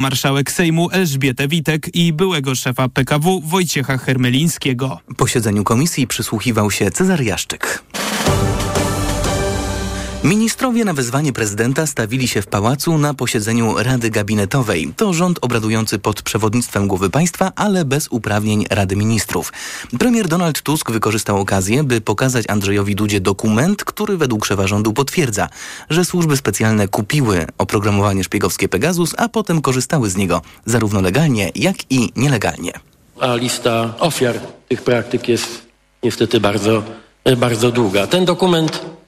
marszałek Sejmu Elżbietę Witek i byłego szefa PKW Wojciecha Hermelińskiego. Posiedzeniu komisji przysłuchiwał się Cezar Jaszczyk. Ministrowie na wezwanie prezydenta stawili się w pałacu na posiedzeniu Rady Gabinetowej. To rząd obradujący pod przewodnictwem głowy państwa, ale bez uprawnień Rady Ministrów. Premier Donald Tusk wykorzystał okazję, by pokazać Andrzejowi Dudzie dokument, który według szefa rządu potwierdza, że służby specjalne kupiły oprogramowanie szpiegowskie Pegasus, a potem korzystały z niego zarówno legalnie, jak i nielegalnie. A lista ofiar tych praktyk jest niestety bardzo, bardzo długa. Ten dokument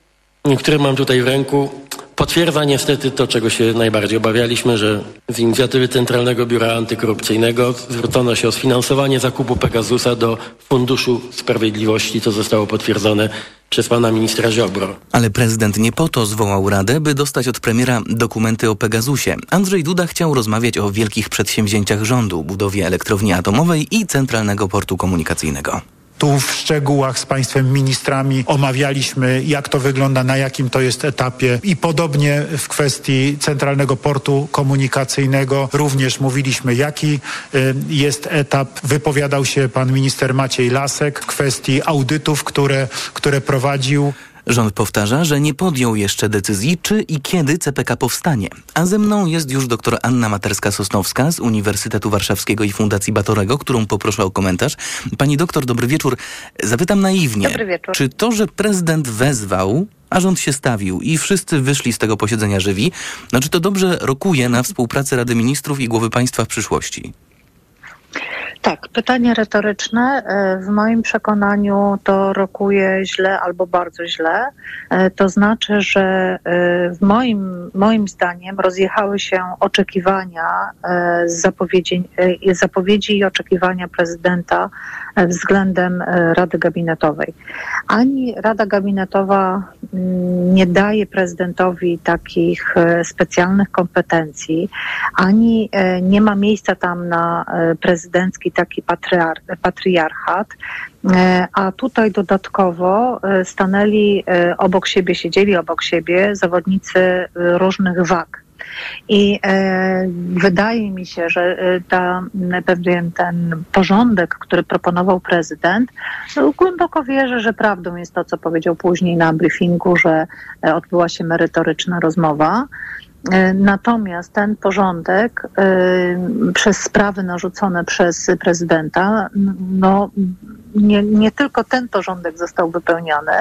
który mam tutaj w ręku, potwierdza niestety to, czego się najbardziej obawialiśmy, że z inicjatywy Centralnego Biura Antykorupcyjnego zwrócono się o sfinansowanie zakupu Pegasusa do Funduszu Sprawiedliwości, co zostało potwierdzone przez pana ministra Ziobro. Ale prezydent nie po to zwołał radę, by dostać od premiera dokumenty o Pegasusie. Andrzej Duda chciał rozmawiać o wielkich przedsięwzięciach rządu, budowie elektrowni atomowej i centralnego portu komunikacyjnego. Tu w szczegółach z państwem ministrami omawialiśmy, jak to wygląda, na jakim to jest etapie i podobnie w kwestii Centralnego Portu Komunikacyjnego również mówiliśmy, jaki y, jest etap. Wypowiadał się pan minister Maciej Lasek w kwestii audytów, które, które prowadził. Rząd powtarza, że nie podjął jeszcze decyzji, czy i kiedy CPK powstanie. A ze mną jest już dr Anna Materska-Sosnowska z Uniwersytetu Warszawskiego i Fundacji Batorego, którą poproszę o komentarz. Pani doktor, dobry wieczór. Zapytam naiwnie. Dobry wieczór. Czy to, że prezydent wezwał, a rząd się stawił i wszyscy wyszli z tego posiedzenia żywi, no czy to dobrze rokuje na współpracę Rady Ministrów i Głowy Państwa w przyszłości? Tak, pytanie retoryczne. E, w moim przekonaniu to rokuje źle albo bardzo źle. E, to znaczy, że e, w moim, moim zdaniem rozjechały się oczekiwania, zapowiedzi, zapowiedzi i oczekiwania prezydenta względem Rady Gabinetowej. Ani Rada Gabinetowa mm, nie daje prezydentowi takich specjalnych kompetencji, ani nie ma miejsca tam na prezydencki taki patriarchat, e, a tutaj dodatkowo e, stanęli e, obok siebie, siedzieli obok siebie zawodnicy różnych wag. I e, wydaje mi się, że ta, pewien ten porządek, który proponował prezydent, no, głęboko wierzę, że prawdą jest to, co powiedział później na briefingu, że odbyła się merytoryczna rozmowa. E, natomiast ten porządek y, przez sprawy narzucone przez prezydenta, no nie, nie tylko ten porządek został wypełniony,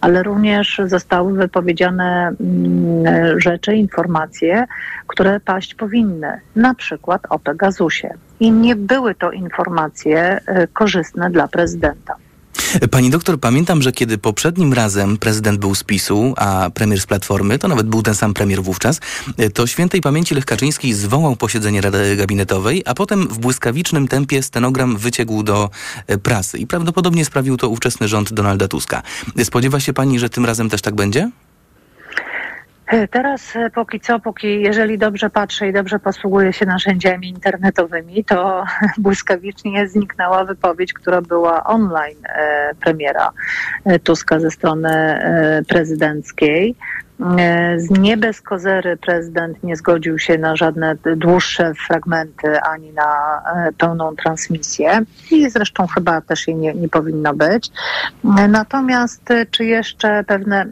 ale również zostały wypowiedziane y, rzeczy, informacje, które paść powinny, na przykład o Pegasusie. I nie były to informacje y, korzystne dla prezydenta. Pani doktor, pamiętam, że kiedy poprzednim razem prezydent był z PiSu, a premier z Platformy, to nawet był ten sam premier wówczas, to świętej pamięci Lech Kaczyński zwołał posiedzenie Rady Gabinetowej, a potem w błyskawicznym tempie stenogram wyciekł do e, prasy i prawdopodobnie sprawił to ówczesny rząd Donalda Tuska. Spodziewa się pani, że tym razem też tak będzie? E, teraz e, póki co, póki jeżeli dobrze patrzę i dobrze posługuję się narzędziami internetowymi, to błyskawicznie zniknęła wypowiedź, która była online e, premiera Tuska ze strony prezydenckiej. E, z nie bez kozery prezydent nie zgodził się na żadne dłuższe fragmenty ani na e, pełną transmisję i zresztą chyba też jej nie, nie powinno być. E, natomiast czy jeszcze pewne,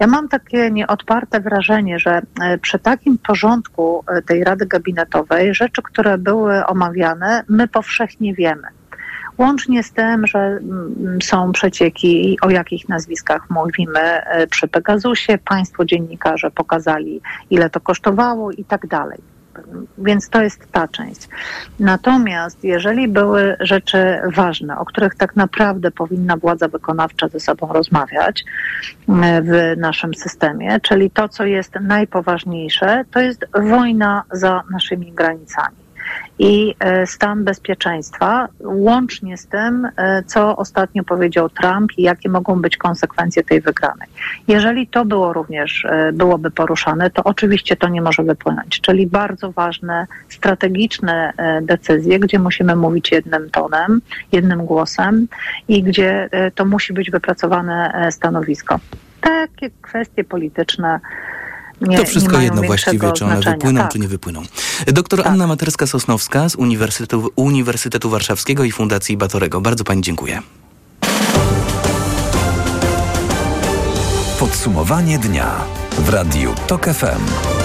ja mam takie nieodparte wrażenie, że przy takim porządku tej Rady Gabinetowej rzeczy, które były omawiane, my powszechnie wiemy. Łącznie z tym, że mm, są przecieki, o jakich nazwiskach mówimy e, przy Pegasusie. Państwo dziennikarze pokazali, ile to kosztowało i tak dalej. Więc to jest ta część. Natomiast jeżeli były rzeczy ważne, o których tak naprawdę powinna władza wykonawcza ze sobą rozmawiać e, w naszym systemie, czyli to, co jest najpoważniejsze, to jest wojna za naszymi granicami i e, stan bezpieczeństwa, łącznie z tym, e, co ostatnio powiedział Trump i jakie mogą być konsekwencje tej wygranej. Jeżeli to było również, e, byłoby poruszane, to oczywiście to nie może wypłynąć, czyli bardzo ważne, strategiczne decyzje, gdzie musimy mówić jednym tonem, jednym głosem i gdzie to musi być wypracowane stanowisko. Takie kwestie polityczne nie To wszystko nie jedno właściwie, czy one wypłyną, tak. czy nie wypłyną. Doktor Tak. Anna Materska-Sosnowska z Uniwersytetu, Uniwersytetu Warszawskiego i Fundacji Batorego. Bardzo pani dziękuję. Podsumowanie dnia w Radiu TOK FM.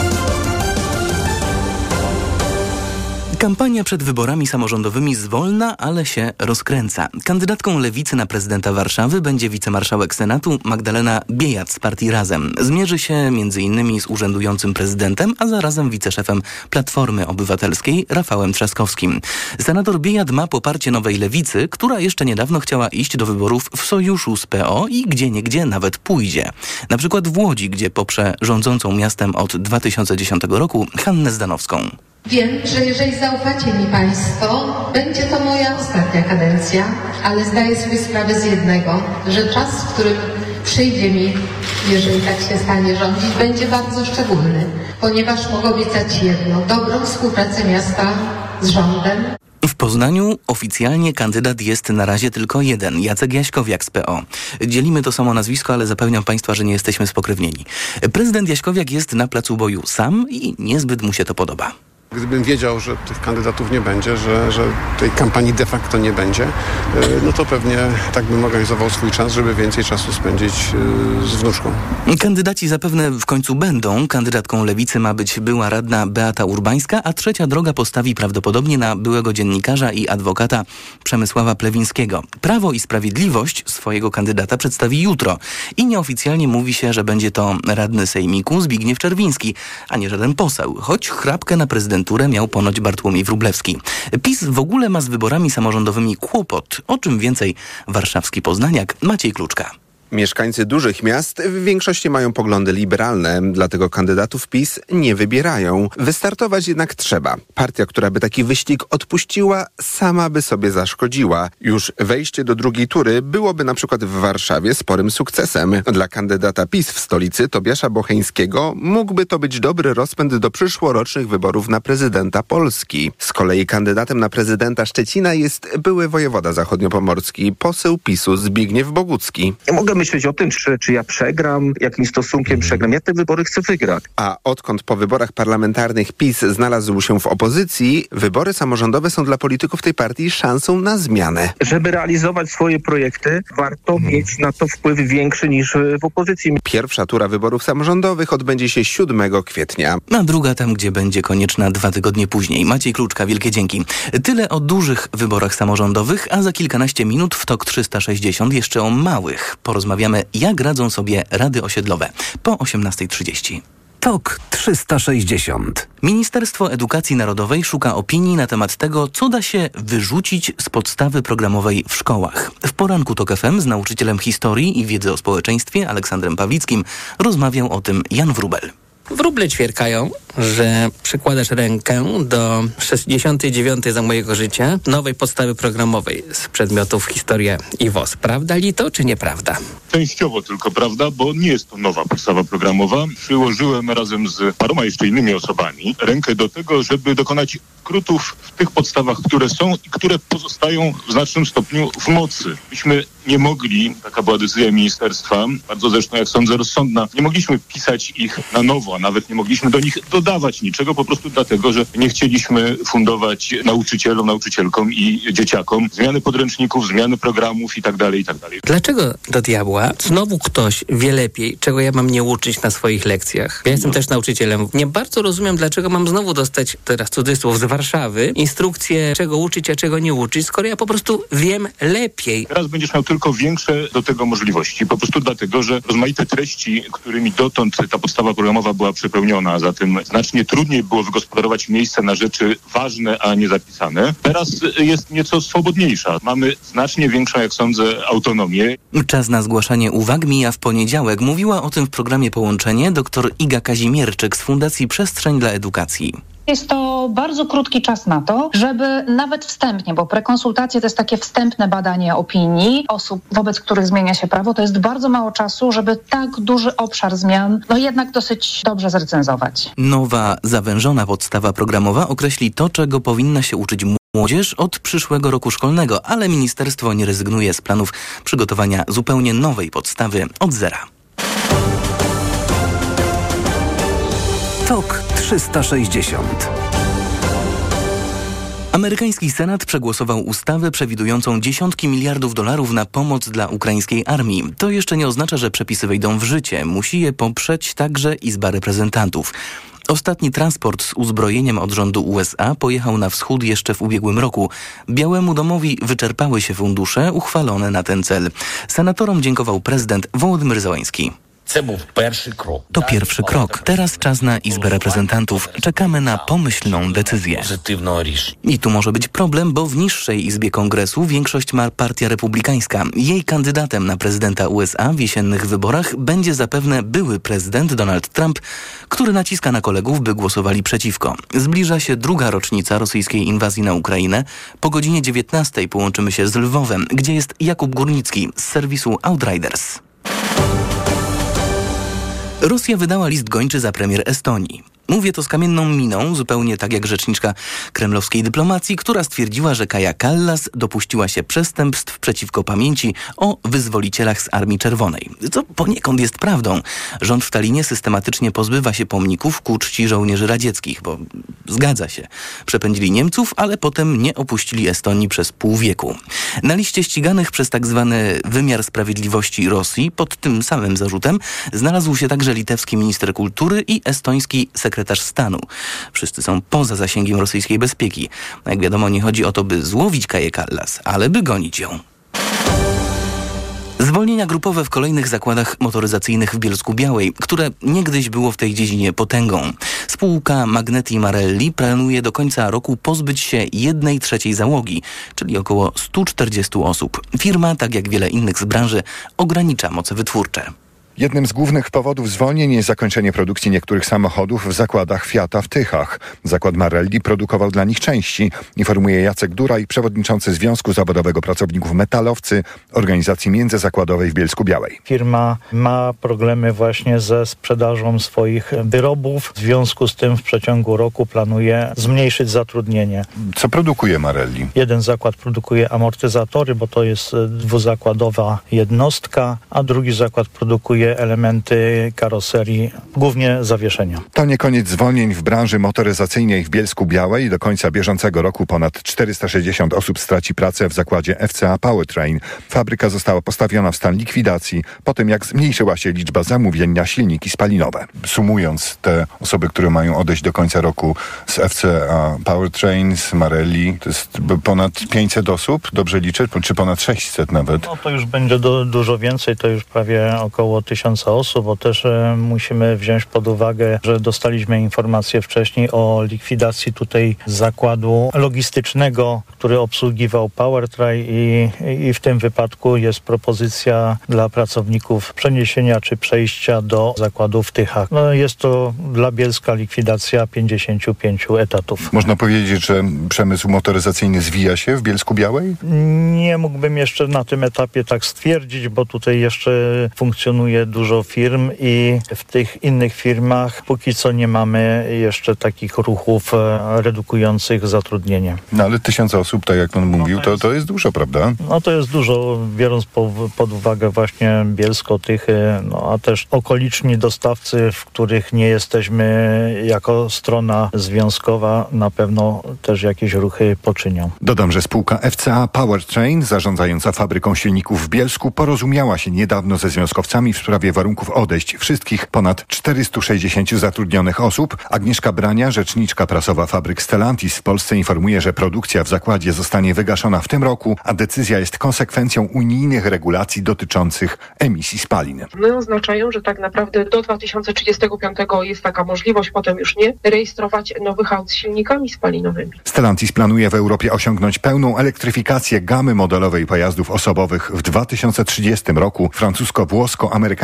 Kampania przed wyborami samorządowymi zwolna, ale się rozkręca. Kandydatką lewicy na prezydenta Warszawy będzie wicemarszałek Senatu Magdalena Biejat z partii Razem. Zmierzy się m.in. z urzędującym prezydentem, a zarazem wiceszefem Platformy Obywatelskiej Rafałem Trzaskowskim. Senator Biejat ma poparcie nowej lewicy, która jeszcze niedawno chciała iść do wyborów w sojuszu z PO i gdzie niegdzie nawet pójdzie. Na przykład w Łodzi, gdzie poprze rządzącą miastem od 2010 roku Hannę Zdanowską. Wiem, że jeżeli zaufacie mi Państwo, będzie to moja ostatnia kadencja, ale zdaję sobie sprawę z jednego, że czas, w którym przyjdzie mi, jeżeli tak się stanie rządzić, będzie bardzo szczególny, ponieważ mogę obiecać jedno, dobrą współpracę miasta z rządem, W Poznaniu oficjalnie kandydat jest na razie tylko jeden, Jacek Jaśkowiak z PO. Dzielimy to samo nazwisko, ale zapewniam Państwa, że nie jesteśmy spokrewnieni. Prezydent Jaśkowiak jest na placu boju sam i niezbyt mu się to podoba. Gdybym wiedział, że tych kandydatów nie będzie, że, że tej kampanii de facto nie będzie, y, no to pewnie tak bym organizował swój czas, żeby więcej czasu spędzić y, z wnuczką. Kandydaci zapewne w końcu będą. Kandydatką lewicy ma być była radna Beata Urbańska, a trzecia droga postawi prawdopodobnie na byłego dziennikarza i adwokata Przemysława Plewińskiego. Prawo i Sprawiedliwość swojego kandydata przedstawi jutro i nieoficjalnie mówi się, że będzie to radny sejmiku Zbigniew Czerwiński, a nie żaden poseł, choć chrapkę na prezydenturę miał ponoć Bartłomiej Wróblewski. PiS w ogóle ma z wyborami samorządowymi kłopot. O czym więcej warszawski poznaniak Maciej Kluczka. Mieszkańcy dużych miast w większości mają poglądy liberalne, dlatego kandydatów PiS nie wybierają. Wystartować jednak trzeba. Partia, która by taki wyścig odpuściła, sama by sobie zaszkodziła. Już wejście do drugiej tury byłoby na przykład w Warszawie sporym sukcesem. Dla kandydata PiS w stolicy Tobiasza Bocheńskiego mógłby to być dobry rozpęd do przyszłorocznych wyborów na prezydenta Polski. Z kolei kandydatem na prezydenta Szczecina jest były wojewoda zachodniopomorski, poseł PiSu Zbigniew Bogucki. Mogę myśleć o tym, czy, czy ja przegram, jakim stosunkiem przegram. Ja te wybory chcę wygrać. A odkąd po wyborach parlamentarnych PiS znalazł się w opozycji, wybory samorządowe są dla polityków tej partii szansą na zmianę. Żeby realizować swoje projekty, warto mieć na to wpływ większy niż e, w opozycji. Pierwsza tura wyborów samorządowych odbędzie się 7 kwietnia. a druga tam, gdzie będzie konieczna dwa tygodnie później. Maciej Kluczka, wielkie dzięki. Tyle o dużych wyborach samorządowych, a za kilkanaście minut w TOK 360 jeszcze o małych. Porozmawiamy, jak radzą sobie rady osiedlowe. Po 18.30. TOK 360. Ministerstwo Edukacji Narodowej szuka opinii na temat tego, co da się wyrzucić z podstawy programowej w szkołach. W poranku TOK FM z nauczycielem historii i wiedzy o społeczeństwie Aleksandrem Pawlickim rozmawiał o tym Jan Wrubel. Wróble ćwierkają, że przykładasz rękę do 69 za mojego życia nowej podstawy programowej z przedmiotów historia i WOS. Prawda li to, czy nieprawda? Częściowo tylko, prawda, bo nie jest to nowa podstawa programowa. Przyłożyłem razem z paroma jeszcze innymi osobami rękę do tego, żeby dokonać skrótów w tych podstawach, które są i które pozostają w znacznym stopniu w mocy. Myśmy nie mogli, taka była decyzja ministerstwa, bardzo zresztą jak sądzę rozsądna, nie mogliśmy pisać ich na nowo, a nawet nie mogliśmy do nich dodawać niczego, po prostu dlatego, że nie chcieliśmy fundować nauczycielom, nauczycielkom i dzieciakom zmiany podręczników, zmiany programów i tak dalej, i tak dalej. Dlaczego do diabła znowu ktoś wie lepiej, czego ja mam nie uczyć na swoich lekcjach? Ja jestem też nauczycielem. Nie bardzo rozumiem, dlaczego mam znowu dostać, teraz cudzysłów, z Warszawy, instrukcje, czego uczyć, a czego nie uczyć, skoro ja po prostu wiem lepiej. Teraz będziesz miał tylko większe do tego możliwości. Po prostu dlatego, że rozmaite treści, którymi dotąd ta podstawa programowa była przepełniona, a zatem znacznie trudniej było wygospodarować miejsce na rzeczy ważne, a nie zapisane. Teraz jest nieco swobodniejsza. Mamy znacznie większą, jak sądzę, autonomię. Czas na zgłaszanie uwag mija w poniedziałek. Mówiła o tym w programie Połączenie dr Iga Kazimierczyk z Fundacji Przestrzeń dla Edukacji. Jest to bardzo krótki czas na to, żeby nawet wstępnie, bo prekonsultacje to jest takie wstępne badanie opinii osób, wobec których zmienia się prawo, to jest bardzo mało czasu, żeby tak duży obszar zmian, no jednak dosyć dobrze zrecenzować. Nowa, zawężona podstawa programowa określi to, czego powinna się uczyć młodzież od przyszłego roku szkolnego, ale ministerstwo nie rezygnuje z planów przygotowania zupełnie nowej podstawy od zera. TOK 360 Amerykański Senat przegłosował ustawę przewidującą dziesiątki miliardów dolarów na pomoc dla ukraińskiej armii. To jeszcze nie oznacza, że przepisy wejdą w życie. Musi je poprzeć także Izba Reprezentantów. Ostatni transport z uzbrojeniem od rządu USA pojechał na wschód jeszcze w ubiegłym roku. Białemu Domowi wyczerpały się fundusze uchwalone na ten cel. Senatorom dziękował prezydent Wołodymyr Załański. To pierwszy krok. Teraz czas na Izbę Reprezentantów. Czekamy na pomyślną decyzję. I tu może być problem, bo w niższej Izbie Kongresu większość ma Partia Republikańska. Jej kandydatem na prezydenta USA w jesiennych wyborach będzie zapewne były prezydent Donald Trump, który naciska na kolegów, by głosowali przeciwko. Zbliża się druga rocznica rosyjskiej inwazji na Ukrainę. Po godzinie 19 połączymy się z Lwowem, gdzie jest Jakub Górnicki z serwisu Outriders. Rosja wydała list gończy za premier Estonii. Mówię to z kamienną miną, zupełnie tak jak rzeczniczka kremlowskiej dyplomacji, która stwierdziła, że Kaja Kallas dopuściła się przestępstw przeciwko pamięci o wyzwolicielach z Armii Czerwonej. Co poniekąd jest prawdą. Rząd w Talinie systematycznie pozbywa się pomników ku czci żołnierzy radzieckich, bo zgadza się. Przepędzili Niemców, ale potem nie opuścili Estonii przez pół wieku. Na liście ściganych przez tak zwany wymiar sprawiedliwości Rosji pod tym samym zarzutem znalazł się także litewski minister kultury i estoński sekretarz sekretarz stanu. Wszyscy są poza zasięgiem rosyjskiej bezpieki. Jak wiadomo, nie chodzi o to, by złowić Kaję Kallas, ale by gonić ją. Zwolnienia grupowe w kolejnych zakładach motoryzacyjnych w Bielsku Białej, które niegdyś było w tej dziedzinie potęgą. Spółka Magneti Marelli planuje do końca roku pozbyć się jednej trzeciej załogi, czyli około 140 osób. Firma, tak jak wiele innych z branży, ogranicza moce wytwórcze. Jednym z głównych powodów zwolnień jest zakończenie produkcji niektórych samochodów w zakładach Fiata w Tychach. Zakład Marelli produkował dla nich części, informuje Jacek Duraj, przewodniczący Związku Zawodowego Pracowników Metalowcy organizacji międzyzakładowej w Bielsku Białej. Firma ma problemy właśnie ze sprzedażą swoich wyrobów. W związku z tym w przeciągu roku planuje zmniejszyć zatrudnienie. Co produkuje Marelli? Jeden zakład produkuje amortyzatory, bo to jest dwuzakładowa jednostka, a drugi zakład produkuje elementy karoserii, głównie zawieszenia. To nie koniec zwolnień w branży motoryzacyjnej w Bielsku Białej. Do końca bieżącego roku ponad 460 osób straci pracę w zakładzie FCA Powertrain. Fabryka została postawiona w stan likwidacji po tym, jak zmniejszyła się liczba zamówień na silniki spalinowe. Sumując te osoby, które mają odejść do końca roku z FCA Powertrain, z Marelli, to jest ponad 500 osób, dobrze liczę, czy ponad 600 nawet? No to już będzie do, dużo więcej, to już prawie około 1000 tysiąca osób, bo też e, musimy wziąć pod uwagę, że dostaliśmy informację wcześniej o likwidacji tutaj zakładu logistycznego, który obsługiwał PowerTry i, i w tym wypadku jest propozycja dla pracowników przeniesienia czy przejścia do zakładu w Tychach. No, jest to dla Bielska likwidacja 55 etatów. Można powiedzieć, że przemysł motoryzacyjny zwija się w Bielsku Białej? Nie mógłbym jeszcze na tym etapie tak stwierdzić, bo tutaj jeszcze funkcjonuje dużo firm i w tych innych firmach póki co nie mamy jeszcze takich ruchów e, redukujących zatrudnienie. No ale tysiące osób, tak jak pan mówił, to, to jest dużo, prawda? No to jest dużo, biorąc po, pod uwagę właśnie Bielsko, Tychy, no a też okoliczni dostawcy, w których nie jesteśmy jako strona związkowa, na pewno też jakieś ruchy poczynią. Dodam, że spółka FCA Powertrain, zarządzająca fabryką silników w Bielsku, porozumiała się niedawno ze związkowcami w sprawie warunków odejść wszystkich ponad 460 zatrudnionych osób. Agnieszka Brania, rzeczniczka prasowa fabryk Stellantis w Polsce informuje, że produkcja w zakładzie zostanie wygaszona w tym roku, a decyzja jest konsekwencją unijnych regulacji dotyczących emisji spalin. One oznaczają, że tak naprawdę do 2035 jest taka możliwość, potem już nie, rejestrować nowych aut z silnikami spalinowymi. Stellantis planuje w Europie osiągnąć pełną elektryfikację gamy modelowej pojazdów osobowych w 2030 roku.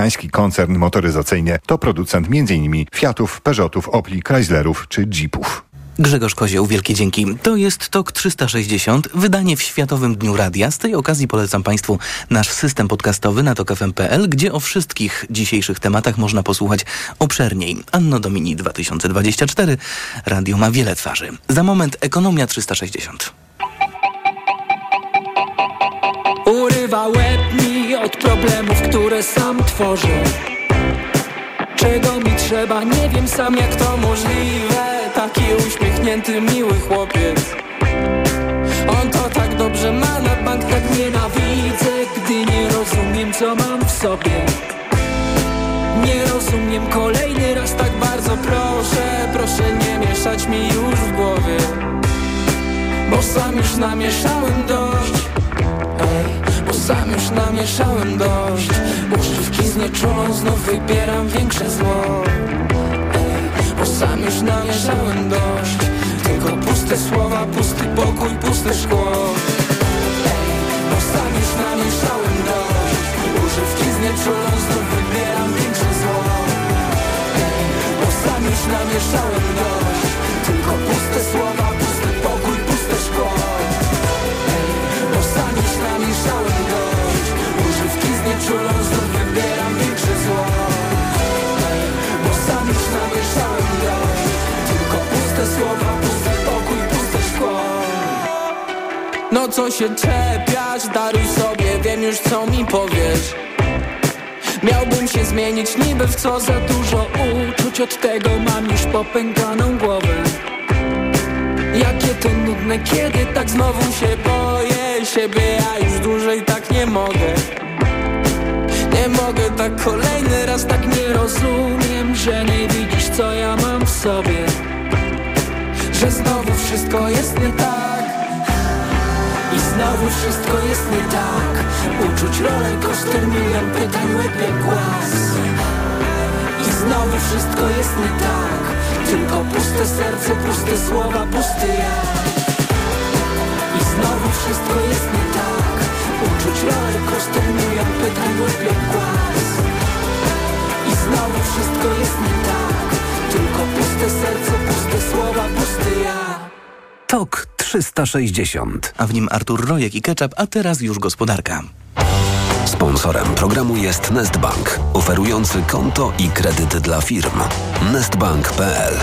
Francusko-włosko-amerykański koncern motoryzacyjny to producent m.in. Fiatów, Peugeotów, Opli, Chryslerów czy Jeepów. Grzegorz Kozioł, wielkie dzięki. To jest TOK 360, wydanie w Światowym Dniu Radia. Z tej okazji polecam Państwu nasz system podcastowy na tokfm.pl, gdzie o wszystkich dzisiejszych tematach można posłuchać obszerniej. Anno Domini 2024. Radio ma wiele twarzy. Za moment Ekonomia 360. Urywa łeb mi od problemów, które sam tworzę. Czego mi trzeba Nie wiem sam jak to możliwe. Taki uśmiechnięty, miły chłopiec. On to tak dobrze ma na bank Tak nienawidzę, gdy nie rozumiem co mam w sobie. Nie rozumiem kolejny raz tak bardzo proszę. Proszę nie mieszać mi już w głowie. Bo sam już namieszałem dość. Ej, sam już namieszałem dość. Używki znieczulą znów wybieram większe zło. Bo sam już namieszałem dość. Tylko puste słowa, pusty pokój, puste szkło. Bo sam już namieszałem dość. Używki znieczulą znów wybieram większe zło. Bo sam już namieszałem dość. Tylko puste słowa, pusty się czepiać, daruj sobie, wiem już co mi powiesz. Miałbym się zmienić niby w co za dużo uczuć. Od tego mam już popękaną głowę. Jakie to nudne, kiedy tak znowu się boję Siebie ja już dłużej tak nie mogę. Nie mogę tak kolejny raz, tak nie rozumiem Że nie widzisz co ja mam w sobie. Że znowu wszystko jest nie tak znowu wszystko jest nie tak. Uczuć rolę kosztem milion pytań łebie głaz. I znowu wszystko jest nie tak. Tylko puste serce, puste słowa, pusty ja. I znowu wszystko jest nie tak. Uczuć rolę kosztem milion pytań łebie głaz. I znowu wszystko jest nie tak. Tylko puste serce, puste słowa, pusty ja. TOK 360. A w nim Artur Rojek i Ketchup, a teraz już gospodarka. Sponsorem programu jest Nestbank, oferujący konto i kredyt dla firm. Nestbank.pl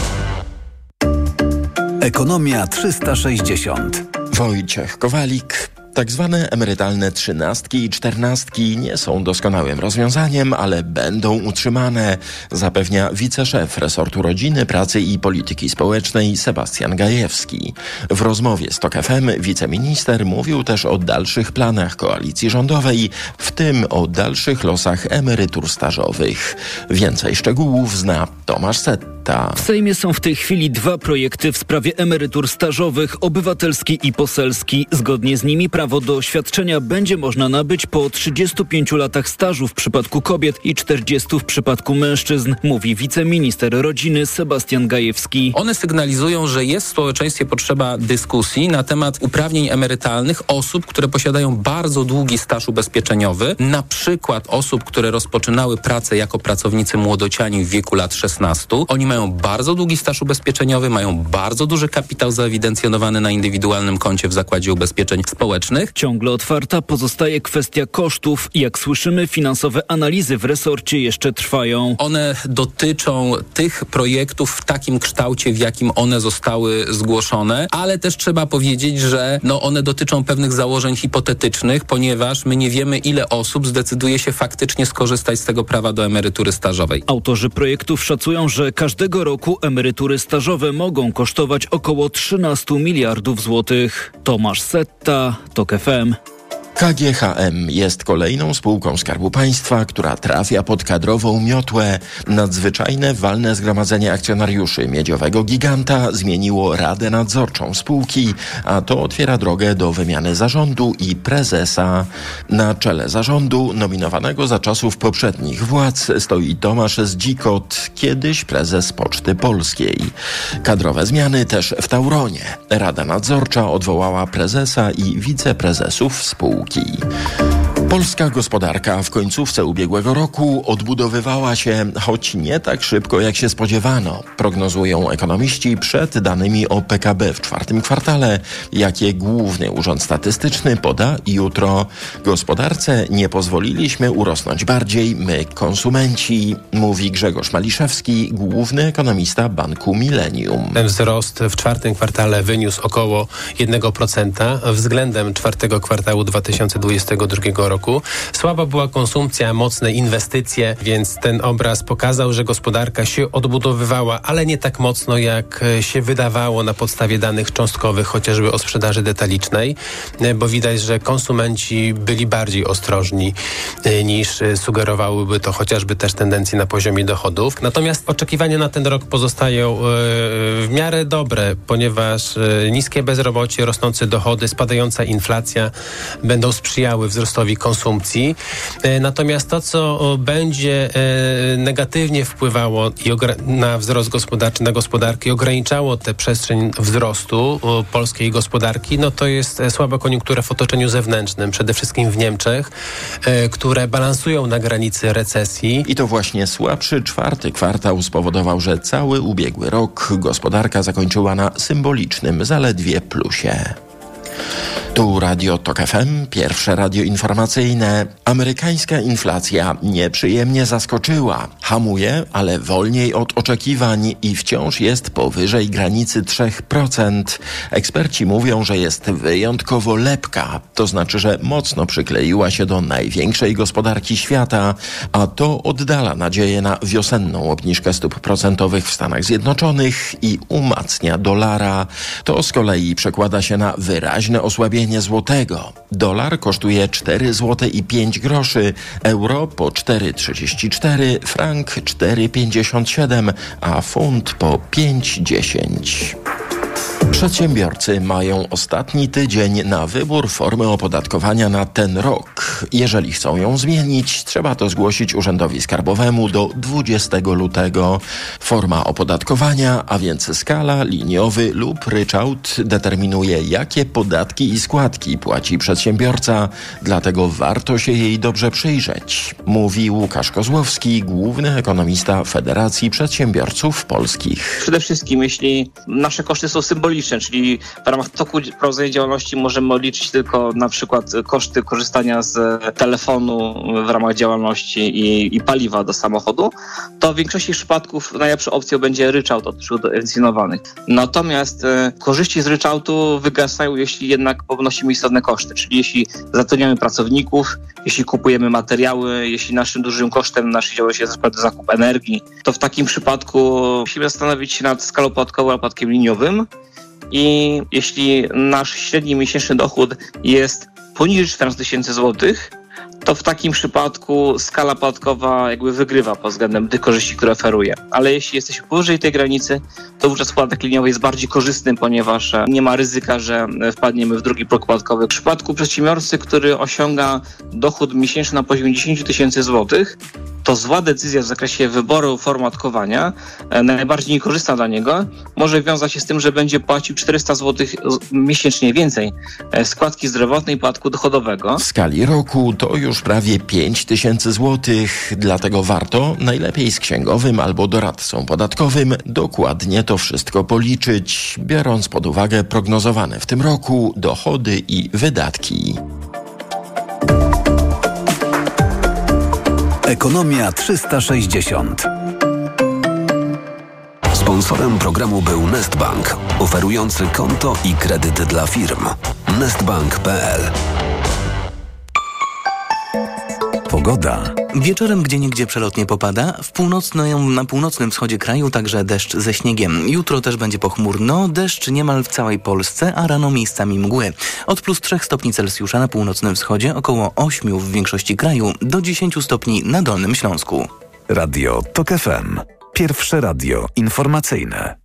Ekonomia 360. Wojciech Kowalik. Tak zwane emerytalne trzynastki i czternastki nie są doskonałym rozwiązaniem, ale będą utrzymane, zapewnia wiceszef resortu rodziny, pracy i polityki społecznej Sebastian Gajewski. W rozmowie z TOK FM wiceminister mówił też o dalszych planach koalicji rządowej, w tym o dalszych losach emerytur stażowych. Więcej szczegółów zna Tomasz Setta. W Sejmie są w tej chwili dwa projekty w sprawie emerytur stażowych, obywatelski i poselski. Zgodnie z nimi prawo do świadczenia będzie można nabyć po 35 latach stażu w przypadku kobiet i 40 w przypadku mężczyzn, mówi wiceminister rodziny Sebastian Gajewski. One sygnalizują, że jest w społeczeństwie potrzeba dyskusji na temat uprawnień emerytalnych osób, które posiadają bardzo długi staż ubezpieczeniowy, na przykład osób, które rozpoczynały pracę jako pracownicy młodociani w wieku lat 16. Oni mają bardzo długi staż ubezpieczeniowy, mają bardzo duży kapitał zaewidencjonowany na indywidualnym koncie w Zakładzie Ubezpieczeń Społecznych. Ciągle otwarta pozostaje kwestia kosztów. Jak słyszymy, finansowe analizy w resorcie jeszcze trwają. One dotyczą tych projektów w takim kształcie, w jakim one zostały zgłoszone, ale też trzeba powiedzieć, że no one dotyczą pewnych założeń hipotetycznych, ponieważ my nie wiemy, ile osób zdecyduje się faktycznie skorzystać z tego prawa do emerytury stażowej. Autorzy projektów szacują, że każdego roku emerytury stażowe mogą kosztować około 13 miliardów złotych. Tomasz Setta, TOK FM. KGHM jest kolejną spółką Skarbu Państwa, która trafia pod kadrową miotłę. Nadzwyczajne walne zgromadzenie akcjonariuszy miedziowego giganta zmieniło radę nadzorczą spółki, a to otwiera drogę do wymiany zarządu i prezesa. Na czele zarządu, nominowanego za czasów poprzednich władz, stoi Tomasz Zdzikot, kiedyś prezes Poczty Polskiej. Kadrowe zmiany też w Tauronie. Rada nadzorcza odwołała prezesa i wiceprezesów spółki. Key. Polska gospodarka w końcówce ubiegłego roku odbudowywała się, choć nie tak szybko, jak się spodziewano. Prognozują ekonomiści przed danymi o PKB w czwartym kwartale, jakie Główny Urząd Statystyczny poda jutro. Gospodarce nie pozwoliliśmy urosnąć bardziej my, konsumenci, mówi Grzegorz Maliszewski, główny ekonomista Banku Millennium. Ten wzrost w czwartym kwartale wyniósł około 1% względem czwartego kwartału 2022 roku roku. Słaba była konsumpcja, mocne inwestycje, więc ten obraz pokazał, że gospodarka się odbudowywała, ale nie tak mocno, jak e, się wydawało na podstawie danych cząstkowych, chociażby o sprzedaży detalicznej, e, bo widać, że konsumenci byli bardziej ostrożni e, niż sugerowałyby to chociażby też tendencje na poziomie dochodów. Natomiast oczekiwania na ten rok pozostają w miarę dobre, ponieważ niskie bezrobocie, rosnące dochody, spadająca inflacja będą sprzyjały wzrostowi konsumpcji. Natomiast to, co będzie negatywnie wpływało na wzrost gospodarczy, na gospodarkę i ograniczało tę przestrzeń wzrostu polskiej gospodarki, no to jest e, słaba koniunktura w otoczeniu zewnętrznym, przede wszystkim w Niemczech, e, które balansują na granicy recesji. I to właśnie słabszy czwarty kwartał spowodował, że cały ubiegły rok gospodarka zakończyła na symbolicznym zaledwie plusie. Tu Radio Tok FM, pierwsze radio informacyjne. Amerykańska inflacja nieprzyjemnie zaskoczyła. Hamuje, ale wolniej od oczekiwań i wciąż jest powyżej granicy 3%. Eksperci mówią, że jest wyjątkowo lepka. To znaczy, że mocno przykleiła się do największej gospodarki świata, a to oddala nadzieję na wiosenną obniżkę stóp procentowych w Stanach Zjednoczonych i umacnia dolara. To z kolei przekłada się na wyraźne osłabienie złotego. Dolar kosztuje 4 zł i 5 groszy, euro po 4,34, frank 4,57, a funt po 5,10. Przedsiębiorcy mają ostatni tydzień na wybór formy opodatkowania na ten rok. Jeżeli chcą ją zmienić, trzeba to zgłosić Urzędowi Skarbowemu do 20 lutego. Forma opodatkowania, a więc skala, liniowy lub ryczałt determinuje, jakie podatki i składki płaci przedsiębiorca, dlatego warto się jej dobrze przyjrzeć, mówi Łukasz Kozłowski, główny ekonomista Federacji Przedsiębiorców Polskich. Przede wszystkim, jeśli nasze koszty są symboliczne, czyli w ramach toku prowadzenia działalności możemy odliczyć tylko na przykład koszty korzystania z telefonu w ramach działalności i, i paliwa do samochodu, to w większości przypadków najlepszą opcją będzie ryczałt od źródeł ewidencjonowanych. Natomiast e, korzyści z ryczałtu wygasają, jeśli jednak ponosimy istotne koszty, czyli jeśli zatrudniamy pracowników, jeśli kupujemy materiały, jeśli naszym dużym kosztem naszej działalności jest na zakup energii, to w takim przypadku musimy zastanowić się nad skalą podatkową, a podatkiem liniowym, i jeśli nasz średni miesięczny dochód jest poniżej 14 tysięcy złotych, to w takim przypadku skala podatkowa jakby wygrywa pod względem tych korzyści, które oferuje. Ale jeśli jesteśmy powyżej tej granicy, to wówczas podatek liniowy jest bardziej korzystny, ponieważ nie ma ryzyka, że wpadniemy w drugi próg podatkowy. W przypadku przedsiębiorcy, który osiąga dochód miesięczny na poziomie 10 tysięcy złotych, to zła decyzja w zakresie wyboru formatkowania, e, najbardziej niekorzystna dla niego, może wiązać się z tym, że będzie płacił 400 zł miesięcznie więcej e, składki zdrowotnej i podatku dochodowego. W skali roku to już prawie 5 tysięcy złotych, dlatego warto najlepiej z księgowym albo doradcą podatkowym dokładnie to wszystko policzyć, biorąc pod uwagę prognozowane w tym roku dochody i wydatki. Ekonomia 360. Sponsorem programu był Nestbank, oferujący konto i kredyt dla firm. Nestbank.pl Pogoda. Wieczorem gdzie niegdzie przelotnie popada, w północnym, na północnym wschodzie kraju także deszcz ze śniegiem. Jutro też będzie pochmurno, deszcz niemal w całej Polsce, a rano miejscami mgły. Od plus 3 stopni Celsjusza na północnym wschodzie, około 8 w większości kraju, do 10 stopni na Dolnym Śląsku. Radio TOK FM. Pierwsze radio informacyjne.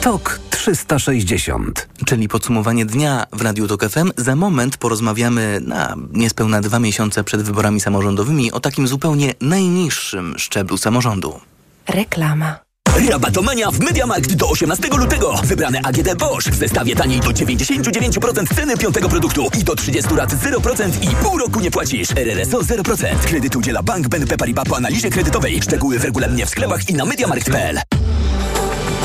TOK 360. Czyli podsumowanie dnia w Radiu Tok FM. Za moment porozmawiamy na niespełna dwa miesiące przed wyborami samorządowymi o takim zupełnie najniższym szczeblu samorządu. Reklama. Rabatomania w MediaMarkt do 18 lutego. Wybrane AGD Bosch w zestawie taniej do 99% ceny piątego produktu i do 30 lat 0% i pół roku nie płacisz. RRSO 0%. Kredyt udziela Bank BNP Paribas po analizie kredytowej. Szczegóły w regulaminie w sklepach i na MediaMarkt.pl.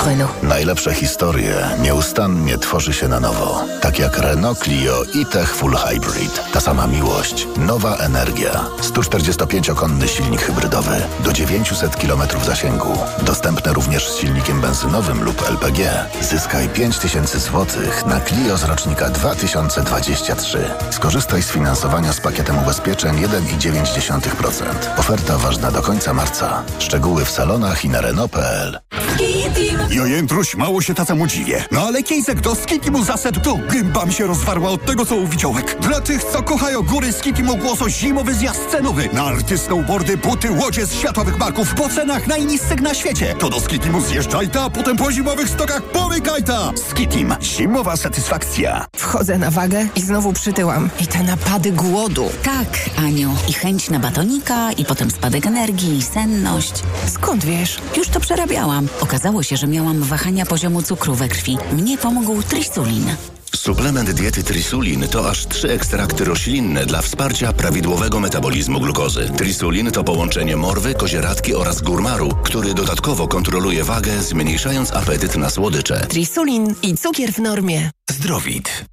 Renault. Najlepsze historie nieustannie tworzy się na nowo. Tak jak Renault Clio i Tech Full Hybrid. Ta sama miłość, nowa energia. 145-konny silnik hybrydowy do 900 km zasięgu. Dostępne również z silnikiem benzynowym lub LPG. Zyskaj 5000 zł na Clio z rocznika 2023. Skorzystaj z finansowania z pakietem ubezpieczeń 1,9%. Oferta ważna do końca marca. Szczegóły w salonach i na Renault.pl. Jo, Jędruś, mało się tacemu dziwię. No ale Kiejzek do Skitimu zasad to gęba mi się rozwarła od tego, co uwidziałek. Dla tych, co kochają góry, Skitimu głoso zimowy zjazd cenowy. Na arty, snowboardy, buty, łodzie z światowych marków po cenach najniższych na świecie. To do Skitimu zjeżdżaj ta, a potem po zimowych stokach pomykaj ta. Skitim. Zimowa satysfakcja. Wchodzę na wagę i znowu przytyłam. I te napady głodu. Tak, Aniu. I chęć na batonika, i potem spadek energii, i senność. Skąd wiesz? Już to przerabiałam. Okazało się, że miałam wahania poziomu cukru we krwi. Mnie pomógł trisulin. Suplement diety Trisulin to aż trzy ekstrakty roślinne dla wsparcia prawidłowego metabolizmu glukozy. Trisulin to połączenie morwy, kozieradki oraz górmaru, który dodatkowo kontroluje wagę, zmniejszając apetyt na słodycze. Trisulin i cukier w normie. Zdrowit.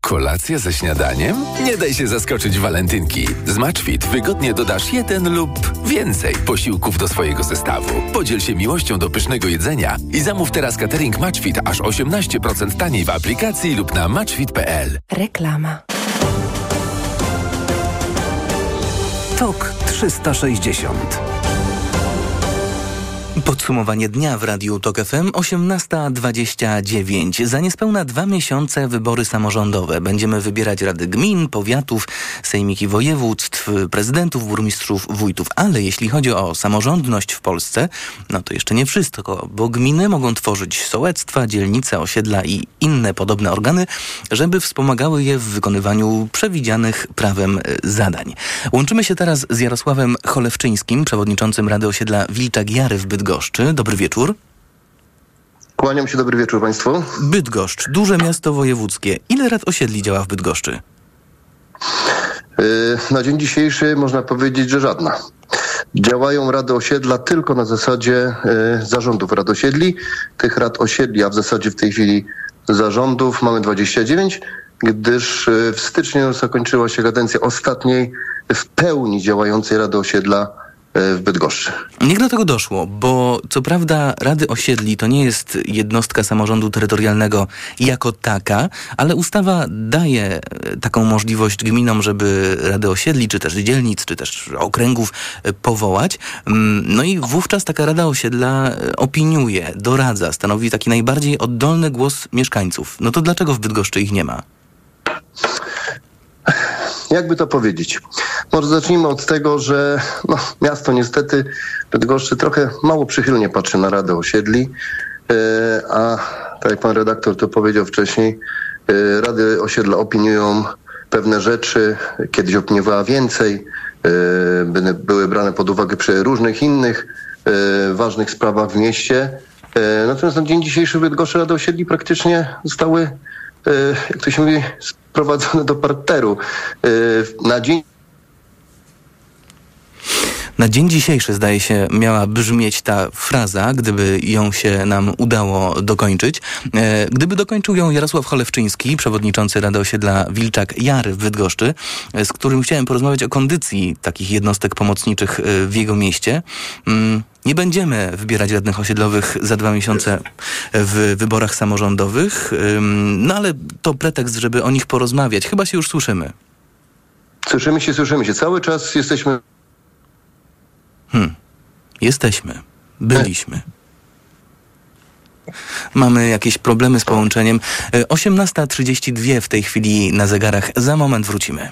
Kolacja ze śniadaniem? Nie daj się zaskoczyć walentynki. Z Matchfit wygodnie dodasz jeden lub więcej posiłków do swojego zestawu. Podziel się miłością do pysznego jedzenia i zamów teraz catering Matchfit aż 18% taniej w aplikacji lub na matchfit.pl. Reklama. TOK 360 Podsumowanie dnia w Radiu TOK FM 18.29. Za niespełna dwa miesiące wybory samorządowe. Będziemy wybierać rady gmin, powiatów, sejmiki województw, prezydentów, burmistrzów, wójtów. Ale jeśli chodzi o samorządność w Polsce, no to jeszcze nie wszystko, bo gminy mogą tworzyć sołectwa, dzielnice, osiedla i inne podobne organy, żeby wspomagały je w wykonywaniu przewidzianych prawem e, zadań. Łączymy się teraz z Jarosławem Cholewczyńskim, przewodniczącym Rady Osiedla Wilczak-Jary w Bydgoszczy. Dobry wieczór. Kłaniam się, dobry wieczór Państwu. Bydgoszcz, duże miasto wojewódzkie. Ile rad osiedli działa w Bydgoszczy? Yy, na dzień dzisiejszy można powiedzieć, że żadna. Działają rady osiedla tylko na zasadzie yy, zarządów rad osiedli. Tych rad osiedli, a w zasadzie w tej chwili zarządów mamy 29, gdyż yy, w styczniu zakończyła się kadencja ostatniej w pełni działającej rady osiedla w Bydgoszczy. Do tego doszło, bo co prawda Rady Osiedli to nie jest jednostka samorządu terytorialnego jako taka, ale ustawa daje taką możliwość gminom, żeby Rady Osiedli, czy też dzielnic, czy też okręgów powołać. No i wówczas taka Rada Osiedla opiniuje, doradza, stanowi taki najbardziej oddolny głos mieszkańców. No to dlaczego w Bydgoszczy ich nie ma? Jakby to powiedzieć? Może zacznijmy od tego, że no, miasto niestety Bydgoszczy trochę mało przychylnie patrzy na Radę Osiedli, yy, a tak jak pan redaktor to powiedział wcześniej, yy, Rady Osiedla opiniują pewne rzeczy, kiedyś opiniowała więcej, yy, były brane pod uwagę przy różnych innych ważnych sprawach w mieście. Natomiast na dzień dzisiejszy Bydgoszczy Rady Osiedli praktycznie zostały, jak to się mówi, sprowadzone do parteru. Na dzień na dzień dzisiejszy, zdaje się, miała brzmieć ta fraza, gdyby ją się nam udało dokończyć. E, gdyby dokończył ją Jarosław Cholewczyński, przewodniczący Rady Osiedla Wilczak-Jary w Bydgoszczy, e, z którym chciałem porozmawiać o kondycji takich jednostek pomocniczych e, w jego mieście. Mm, nie będziemy wybierać radnych osiedlowych za dwa miesiące w wyborach samorządowych, no ale to pretekst, żeby o nich porozmawiać. Chyba się już słyszymy. Słyszymy się, słyszymy się. Cały czas jesteśmy Hmm. Jesteśmy. Byliśmy. Mamy jakieś problemy z połączeniem. 18.32 w tej chwili na zegarach. Za moment wrócimy.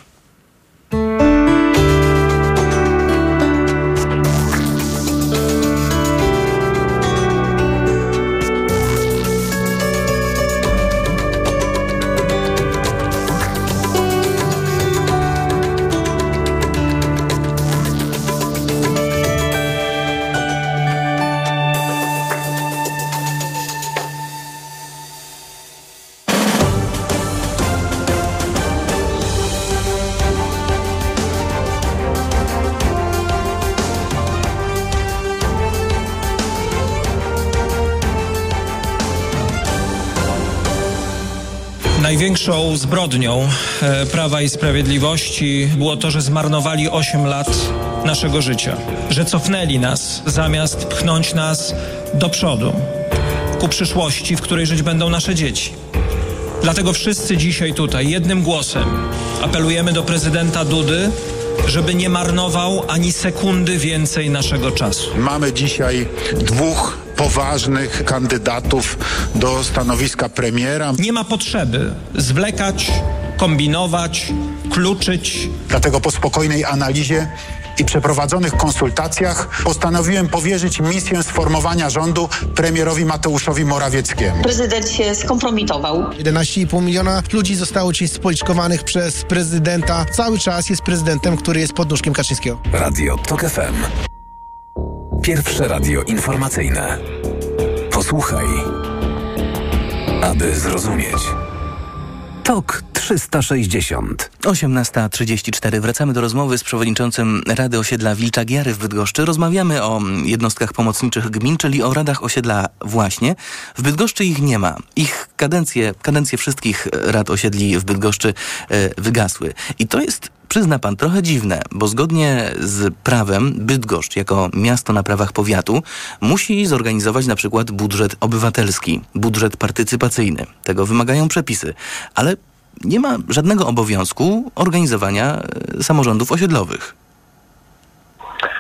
Największą zbrodnią e, Prawa i Sprawiedliwości było to, że zmarnowali 8 lat naszego życia, że cofnęli nas zamiast pchnąć nas do przodu, ku przyszłości, w której żyć będą nasze dzieci. Dlatego wszyscy dzisiaj tutaj jednym głosem apelujemy do prezydenta Dudy, żeby nie marnował ani sekundy więcej naszego czasu. Mamy dzisiaj dwóch poważnych kandydatów do stanowiska premiera. Nie ma potrzeby zwlekać, kombinować, kluczyć. Dlatego po spokojnej analizie i przeprowadzonych konsultacjach postanowiłem powierzyć misję sformowania rządu premierowi Mateuszowi Morawieckiemu. Prezydent się skompromitował. 11,5 miliona ludzi zostało dziś spoliczkowanych przez prezydenta. Cały czas jest prezydentem, który jest pod nóżkiem Kaczyńskiego. Radio TOK FM. Pierwsze radio informacyjne. Posłuchaj, aby zrozumieć. TOK 360. 18.34. Wracamy do rozmowy z przewodniczącym Rady Osiedla Wilcza Giary w Bydgoszczy. Rozmawiamy o jednostkach pomocniczych gmin, czyli o radach osiedla właśnie. W Bydgoszczy ich nie ma. Ich kadencje, kadencje wszystkich rad osiedli w Bydgoszczy e, wygasły. I to jest przyzna pan, trochę dziwne, bo zgodnie z prawem Bydgoszcz jako miasto na prawach powiatu musi zorganizować na przykład budżet obywatelski, budżet partycypacyjny. Tego wymagają przepisy. Ale nie ma żadnego obowiązku organizowania e, samorządów osiedlowych.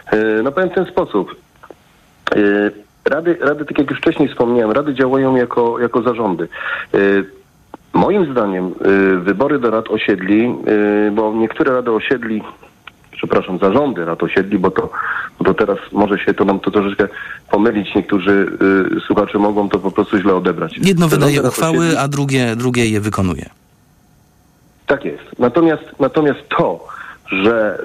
E, No powiem w ten sposób. E, Rady, rady, tak jak już wcześniej wspomniałem, rady działają jako, jako zarządy. Moim zdaniem e, wybory do rad osiedli, e, bo niektóre rady osiedli, przepraszam, zarządy rad osiedli, bo to, bo teraz może się to nam to troszeczkę pomylić. Niektórzy e, słuchacze mogą to po prostu źle odebrać. Jedno Zarządy wydaje uchwały, osiedli- a drugie, drugie je wykonuje. Tak jest. Natomiast, natomiast to, że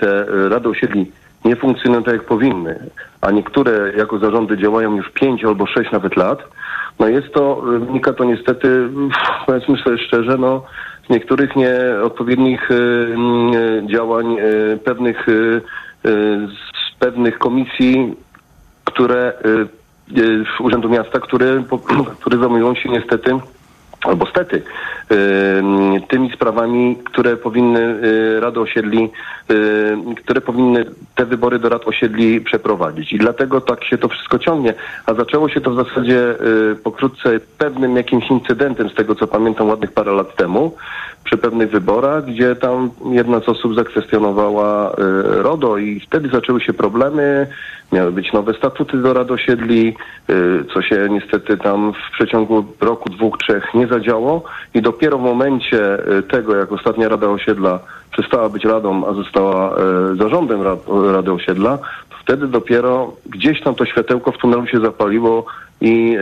te rady osiedli nie funkcjonują tak jak powinny, a niektóre jako zarządy działają już pięć albo sześć nawet lat, no jest to, y, wynika to niestety, mm, powiedzmy sobie szczerze, no z niektórych nieodpowiednich y, y, działań pewnych, z pewnych komisji, które Urzędu Miasta, które, które zajmują się niestety albo stety, tymi sprawami, które powinny y, Rady Osiedli, y, które powinny te wybory do Rad Osiedli przeprowadzić. I dlatego tak się to wszystko ciągnie. A zaczęło się to w zasadzie y, pokrótce pewnym jakimś incydentem, z tego co pamiętam, ładnych parę lat temu, przy pewnych wyborach, gdzie tam jedna z osób zakwestionowała y, RODO i wtedy zaczęły się problemy, miały być nowe statuty do Rad Osiedli, y, co się niestety tam w przeciągu roku, dwóch, trzech nie zadziało i dopiero w momencie y, tego, jak ostatnia Rada Osiedla przestała być radą, a została y, zarządem rad, Rady Osiedla, to wtedy dopiero gdzieś tam to światełko w tunelu się zapaliło i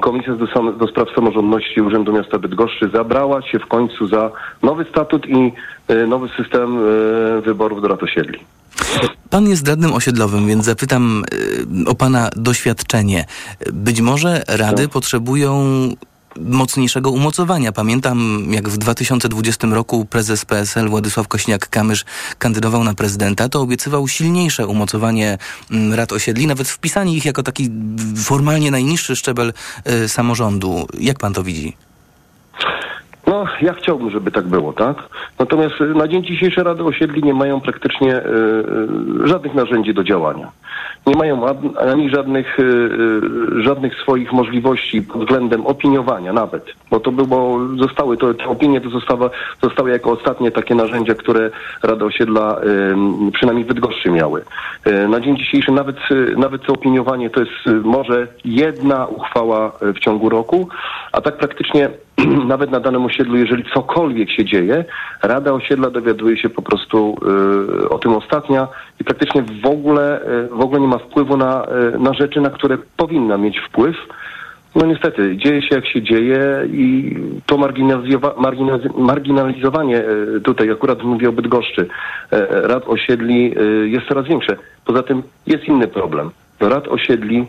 Komisja do, Spraw Samorządności Urzędu Miasta Bydgoszczy zabrała się w końcu za nowy statut i y, nowy system wyborów do rad osiedli. Pan jest radnym osiedlowym, więc zapytam o pana doświadczenie. Być może rady potrzebują mocniejszego umocowania. Pamiętam, jak w 2020 roku prezes PSL Władysław Kośniak-Kamysz kandydował na prezydenta, to obiecywał silniejsze umocowanie mm, rad osiedli, nawet wpisanie ich jako taki formalnie najniższy szczebel y, samorządu. Jak pan to widzi? No, ja chciałbym, żeby tak było, tak? Natomiast y, na dzień dzisiejszy Rady Osiedli nie mają praktycznie y, y, żadnych narzędzi do działania. Nie mają ani żadnych, y, y, żadnych swoich możliwości pod względem opiniowania nawet, bo to było, zostały, to, te opinie to zostały, zostały jako ostatnie takie narzędzia, które Rada Osiedla y, przynajmniej Bydgoszczy miały. Na dzień dzisiejszy nawet, nawet to opiniowanie to jest może jedna uchwała w ciągu roku, a tak praktycznie nawet na danym osiedlu, jeżeli cokolwiek się dzieje, Rada Osiedla dowiaduje się po prostu y, o tym ostatnia i praktycznie w ogóle, y, w ogóle nie ma wpływu na, y, na rzeczy, na które powinna mieć wpływ. No niestety, dzieje się jak się dzieje i to marginalizowa- marginaliz- marginalizowanie, y, tutaj akurat mówię o Bydgoszczy, y, rad osiedli y, jest coraz większe. Poza tym jest inny problem. Rad osiedli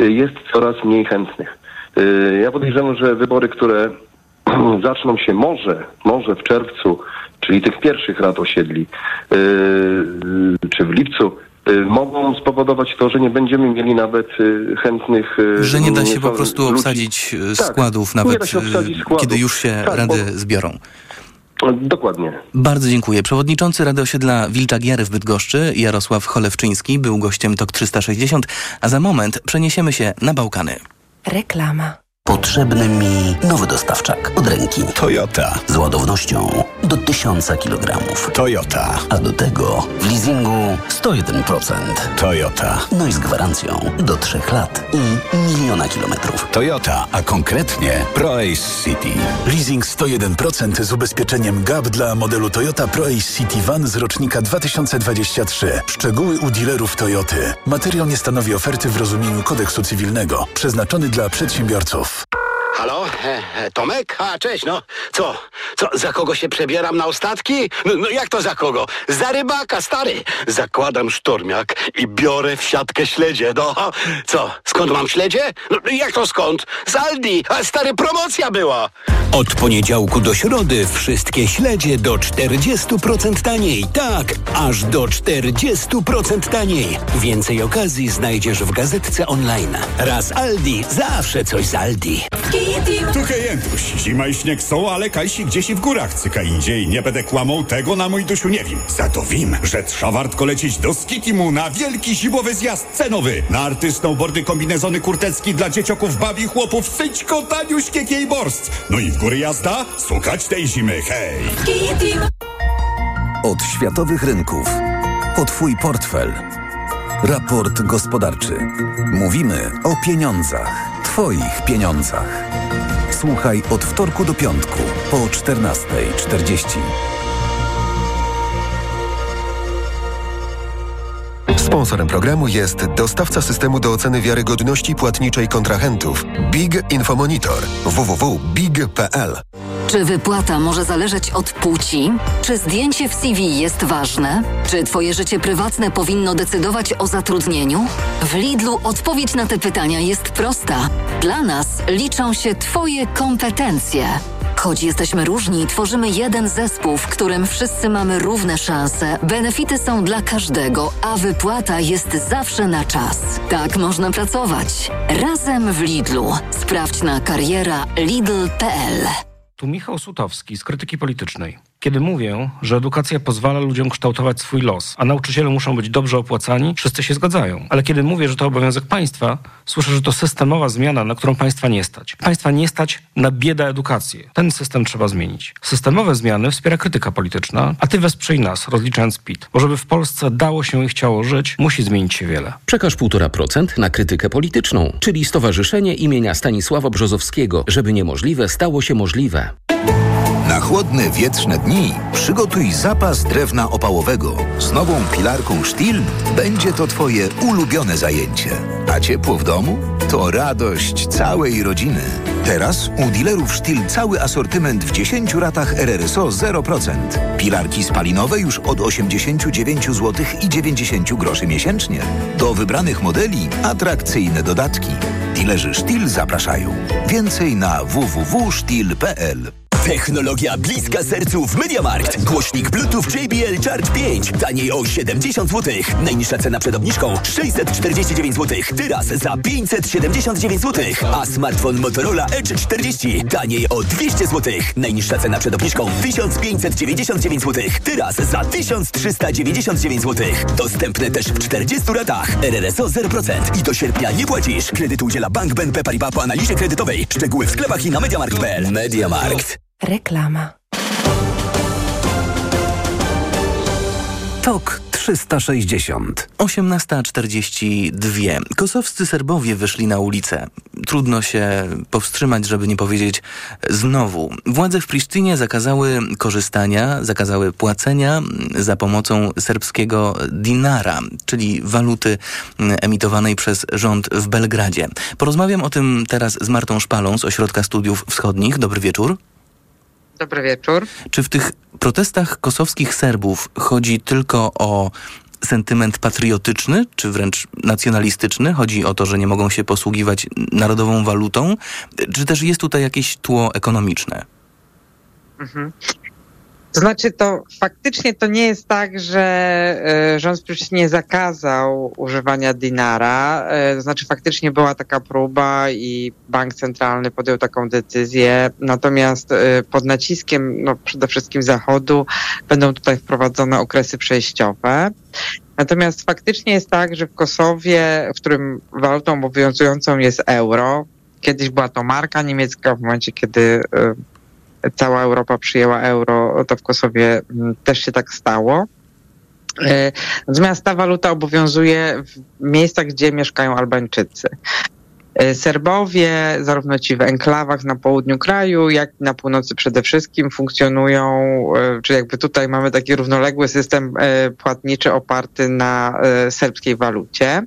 y, jest coraz mniej chętnych. Y, Ja podejrzewam, że wybory, które zaczną się może, może w czerwcu, czyli tych pierwszych rad osiedli, yy, czy w lipcu, y, mogą spowodować to, że nie będziemy mieli nawet y, chętnych... Że nie da się po prostu ludzi. obsadzić Tak, składów, nie nawet obsadzić składów. kiedy już się Tak, rady bo- zbiorą. Dokładnie. Bardzo dziękuję. Przewodniczący Rady Osiedla Wilcza Giary w Bydgoszczy, Jarosław Cholewczyński, był gościem TOK 360, a za moment przeniesiemy się na Bałkany. Reklama. Potrzebny mi nowy dostawczak od ręki. Toyota. Z ładownością do 1000 kg. Toyota. A do tego w leasingu 101%. Toyota. No i z gwarancją do 3 lat i miliona kilometrów. Toyota, a konkretnie ProAce City. Leasing 101% z ubezpieczeniem GAP dla modelu Toyota ProAce City Van z rocznika 2023. Szczegóły u dealerów Toyoty. Materiał nie stanowi oferty w rozumieniu kodeksu cywilnego, przeznaczony dla przedsiębiorców. off. Halo? E, e, Tomek? A, cześć, no. Co? Co, za kogo się przebieram na ostatki? No, no jak to za kogo? Za rybaka, stary. Zakładam sztormiak i biorę w siatkę śledzie, no. Co, skąd mam śledzie? No, jak to skąd? Z Aldi, a stary, promocja była. Od poniedziałku do środy wszystkie śledzie do 40% taniej. Tak, aż do 40% taniej. Więcej okazji znajdziesz w gazetce online. Raz Aldi, zawsze coś z Aldi. Tu Kejętuś. Zima i śnieg są, ale kajsi gdzieś i w górach cyka indziej. Nie będę kłamał, tego na mój dusiu nie wiem. Za to wiem, że trza wartko lecieć do Skitimu na wielki zimowy zjazd cenowy. Na arty, snowboardy, kombinezony kurtecki dla dziecioków, babi, chłopów, syćko, taniuśkie kejborst. No i w góry jazda? Słuchać tej zimy, hej! Od światowych rynków. O Twój portfel. Raport gospodarczy. Mówimy o pieniądzach. Twoich pieniądzach. Słuchaj od wtorku do piątku po 14.40. Sponsorem programu jest dostawca systemu do oceny wiarygodności płatniczej kontrahentów Big Infomonitor www.big.pl. Czy wypłata może zależeć od płci? Czy zdjęcie w CV jest ważne? Czy Twoje życie prywatne powinno decydować o zatrudnieniu? W Lidlu odpowiedź na te pytania jest prosta. Dla nas liczą się Twoje kompetencje. Choć jesteśmy różni, tworzymy jeden zespół, w którym wszyscy mamy równe szanse, benefity są dla każdego, a wypłata jest zawsze na czas. Tak można pracować. Razem w Lidlu. Sprawdź na kariera lidl.pl. Tu Michał Sutowski z Krytyki Politycznej. Kiedy mówię, że edukacja pozwala ludziom kształtować swój los, a nauczyciele muszą być dobrze opłacani, wszyscy się zgadzają. Ale kiedy mówię, że to obowiązek państwa, słyszę, że to systemowa zmiana, na którą państwa nie stać. Państwa nie stać na bieda edukację. Ten system trzeba zmienić. Systemowe zmiany wspiera krytyka polityczna, a ty wesprzyj nas, rozliczając PIT. Bo żeby w Polsce dało się i chciało żyć, musi zmienić się wiele. Przekaż 1,5% na krytykę polityczną, czyli Stowarzyszenie imienia Stanisława Brzozowskiego, żeby niemożliwe stało się możliwe. Na chłodne, wietrzne dni przygotuj zapas drewna opałowego. Z nową pilarką Stihl będzie to Twoje ulubione zajęcie. A ciepło w domu? To radość całej rodziny. Teraz u dealerów Stihl cały asortyment w 10 ratach RRSO 0%. Pilarki spalinowe już od 89 zł i 90 groszy miesięcznie. Do wybranych modeli atrakcyjne dodatki. Dealerzy Stihl zapraszają. Więcej na www.stihl.pl Technologia bliska sercu w MediaMarkt. Głośnik Bluetooth JBL Charge 5. Taniej o 70 zł. Najniższa cena przed obniżką 649 zł. Teraz za 579 zł. A smartfon Motorola Edge 40. Taniej o 200 zł. Najniższa cena przed obniżką 1599 zł. Teraz za 1399 zł. Dostępne też w 40 ratach. RRSO 0%. I do sierpnia nie płacisz. Kredyt udziela Bank BNP Paribas po analizie kredytowej. Szczegóły w sklepach i na MediaMarkt.pl. MediaMarkt. Reklama. TOK 360. 18.42. Kosowscy Serbowie wyszli na ulicę. Trudno się powstrzymać, żeby nie powiedzieć znowu. Władze w Prisztynie zakazały korzystania, zakazały płacenia za pomocą serbskiego dinara, czyli waluty emitowanej przez rząd w Belgradzie. Porozmawiam o tym teraz z Martą Szpalą z Ośrodka Studiów Wschodnich. Dobry wieczór. Dobry wieczór. Czy w tych protestach kosowskich Serbów chodzi tylko o sentyment patriotyczny, czy wręcz nacjonalistyczny? Chodzi o to, że nie mogą się posługiwać narodową walutą? Czy też jest tutaj jakieś tło ekonomiczne? Mhm. To znaczy, to faktycznie to nie jest tak, że e, rząd nie zakazał używania dinara. E, to znaczy, faktycznie była taka próba i bank centralny podjął taką decyzję. Natomiast e, pod naciskiem, no przede wszystkim Zachodu, będą tutaj wprowadzone okresy przejściowe. Natomiast faktycznie jest tak, że w Kosowie, w którym walutą obowiązującą jest euro, kiedyś była to marka niemiecka, w momencie kiedy cała Europa przyjęła euro, to w Kosowie mm, też się tak stało. E, natomiast ta waluta obowiązuje w miejscach, gdzie mieszkają Albańczycy. E, Serbowie, zarówno ci w enklawach na południu kraju, jak i na północy przede wszystkim funkcjonują, e, czy jakby tutaj mamy taki równoległy system płatniczy oparty na serbskiej walucie.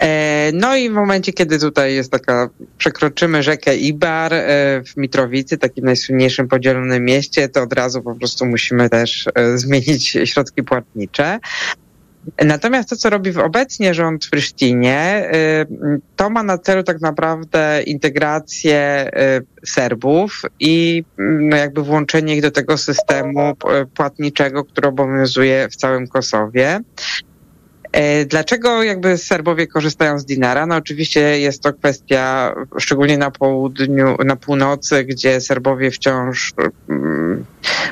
E, no i w momencie, kiedy tutaj jest taka, przekroczymy rzekę Ibar e, w Mitrowicy, takim najsłynniejszym podzielonym mieście, to od razu po prostu musimy też e, zmienić środki płatnicze. Natomiast to, co robi obecnie rząd w Prysztinie, to ma na celu tak naprawdę integrację Serbów i no jakby włączenie ich do tego systemu płatniczego, który obowiązuje w całym Kosowie. E, dlaczego jakby Serbowie korzystają z dinara? No oczywiście jest to kwestia, szczególnie na południu, na północy, gdzie Serbowie wciąż mm,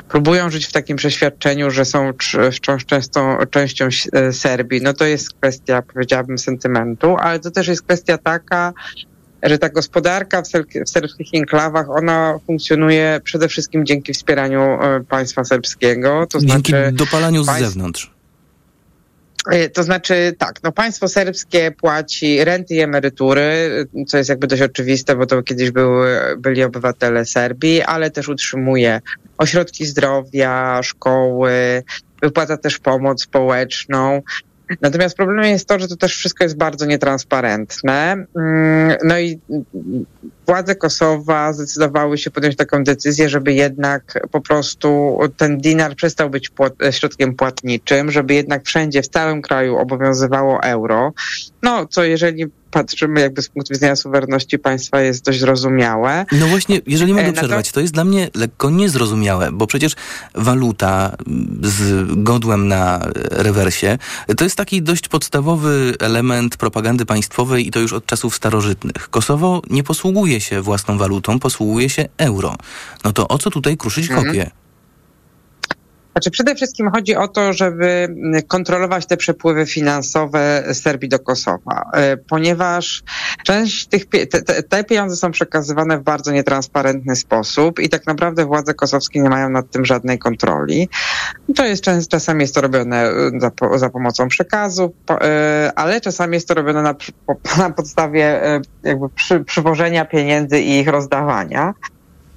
próbują żyć w takim przeświadczeniu, że są wciąż często, częścią e, Serbii. No to jest kwestia, powiedziałabym, sentymentu, ale to też jest kwestia taka, że ta gospodarka w, w serbskich enklawach, ona funkcjonuje przede wszystkim dzięki wspieraniu e, państwa serbskiego. To dzięki znaczy dopalaniu z państw... zewnątrz. E, to znaczy tak, no państwo serbskie płaci renty i emerytury, co jest jakby dość oczywiste, bo to kiedyś były, byli obywatele Serbii, ale też utrzymuje ośrodki zdrowia, szkoły, wypłaca też pomoc społeczną. Natomiast problemem jest to, że to też wszystko jest bardzo nietransparentne. Mm, no i władze Kosowa zdecydowały się podjąć taką decyzję, żeby jednak po prostu ten dinar przestał być płat środkiem płatniczym, żeby jednak wszędzie w całym kraju obowiązywało euro. No, co jeżeli patrzymy jakby z punktu widzenia suwerenności państwa jest dość zrozumiałe. No właśnie, jeżeli mogę e, przerwać, to jest dla mnie lekko niezrozumiałe, bo przecież waluta z godłem na rewersie to jest taki dość podstawowy element propagandy państwowej i to już od czasów starożytnych. Kosowo nie posługuje się własną walutą, posługuje się euro. No to o co tutaj kruszyć mhm. kopię? Znaczy przede wszystkim chodzi o to, żeby kontrolować te przepływy finansowe z Serbii do Kosowa, e, ponieważ część tych, te, te pieniądze są przekazywane w bardzo nietransparentny sposób i tak naprawdę władze kosowskie nie mają nad tym żadnej kontroli. To jest czasami jest to robione e, za, za pomocą przekazu, e, ale czasami jest to robione na, na podstawie jakby przy, przywożenia pieniędzy i ich rozdawania.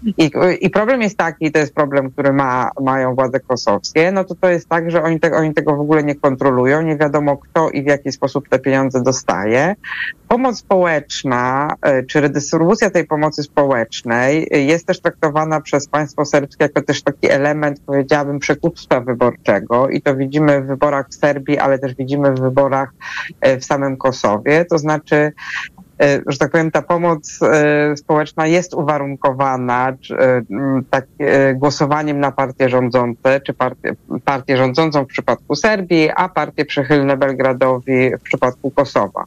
I, I problem jest taki, to jest problem, który ma, mają władze kosowskie, no to to jest tak, że oni, te, oni tego w ogóle nie kontrolują, nie wiadomo kto i w jaki sposób te pieniądze dostaje. Pomoc społeczna, e, czy redystrybucja tej pomocy społecznej jest też traktowana przez państwo serbskie jako też taki element, powiedziałabym, przekupstwa wyborczego i to widzimy w wyborach w Serbii, ale też widzimy w wyborach e, w samym Kosowie, to znaczy E, że tak powiem, ta pomoc e, społeczna jest uwarunkowana e, tak, głosowaniem na partie rządzące, czy partię, partię rządzącą w przypadku Serbii, a partie przychylne Belgradowi w przypadku Kosowa.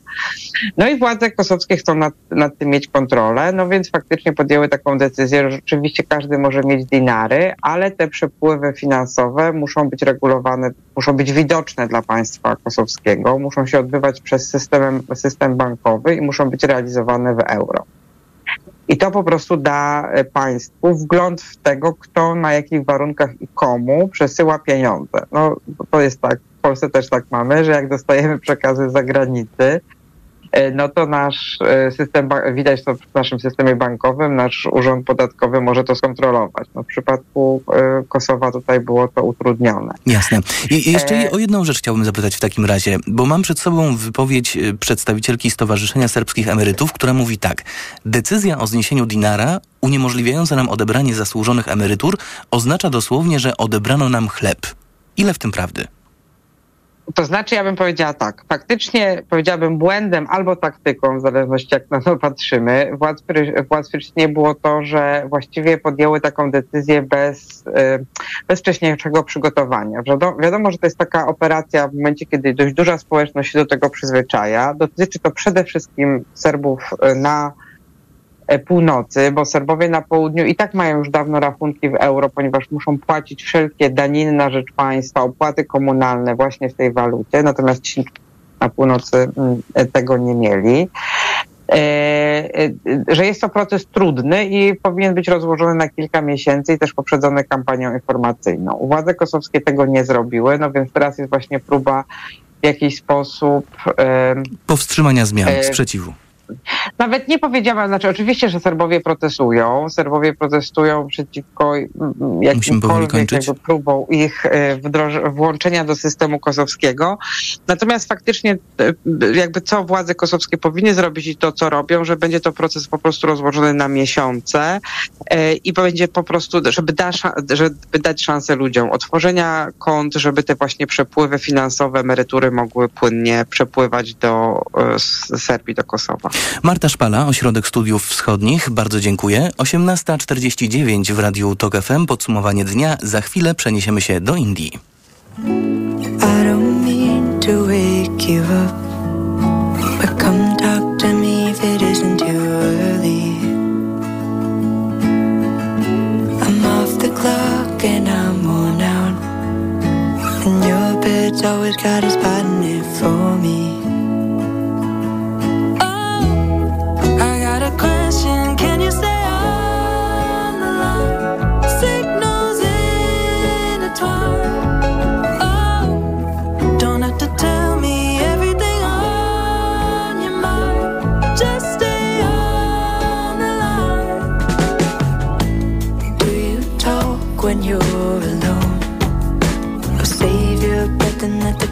No i władze kosowskie chcą nad, nad tym mieć kontrolę, no więc faktycznie podjęły taką decyzję, że rzeczywiście każdy może mieć dinary, ale te przepływy finansowe muszą być regulowane, muszą być widoczne dla państwa kosowskiego, muszą się odbywać przez system, system bankowy i muszą być realizowane w euro. I to po prostu da e, państwu wgląd w tego, kto na jakich warunkach i komu przesyła pieniądze. No to jest tak, w Polsce też tak mamy, że jak dostajemy przekazy z zagranicy, no to nasz e, system, widać to w naszym systemie bankowym, nasz urząd podatkowy może to skontrolować. No w przypadku e, Kosowa tutaj było to utrudnione. Jasne. I jeszcze o jedną rzecz chciałbym zapytać w takim razie, bo mam przed sobą wypowiedź przedstawicielki Stowarzyszenia Serbskich Emerytów, która mówi tak. Decyzja o zniesieniu dinara uniemożliwiająca nam odebranie zasłużonych emerytur oznacza dosłownie, że odebrano nam chleb. Ile w tym prawdy? To znaczy, ja bym powiedziała tak. Faktycznie powiedziałabym błędem albo taktyką, w zależności jak na to patrzymy, władz, władz nie było to, że właściwie podjęły taką decyzję bez, y, bez wcześniejszego przygotowania. Wiadomo, że to jest taka operacja w momencie, kiedy dość duża społeczność się do tego przyzwyczaja. Dotyczy to przede wszystkim Serbów y, na północy, bo Serbowie na południu i tak mają już dawno rachunki w euro, ponieważ muszą płacić wszelkie daniny na rzecz państwa, opłaty komunalne właśnie w tej walucie, natomiast ci na północy mm, e, tego nie mieli. E, że jest to proces trudny i powinien być rozłożony na kilka miesięcy i też poprzedzony kampanią informacyjną. Władze kosowskie tego nie zrobiły, no więc teraz jest właśnie próba w jakiś sposób powstrzymania zmian, sprzeciwu. Nawet nie powiedziałam, znaczy oczywiście, że Serbowie protestują. Serbowie protestują przeciwko jakimkolwiek jakby próbą ich e, włączenia do systemu kosowskiego. Natomiast faktycznie e, jakby co władze kosowskie powinny zrobić i to, co robią, że będzie to proces po prostu rozłożony na miesiące e, i będzie po prostu, żeby, da, żeby dać szansę ludziom otworzenia kont, żeby te właśnie przepływy finansowe, emerytury mogły płynnie przepływać do Serbii, do Kosowa. Marta Szpala, Ośrodek Studiów Wschodnich, bardzo dziękuję. 18.49 w Radiu TOK FM, podsumowanie dnia. Za chwilę przeniesiemy się do Indii. always got a spot TOK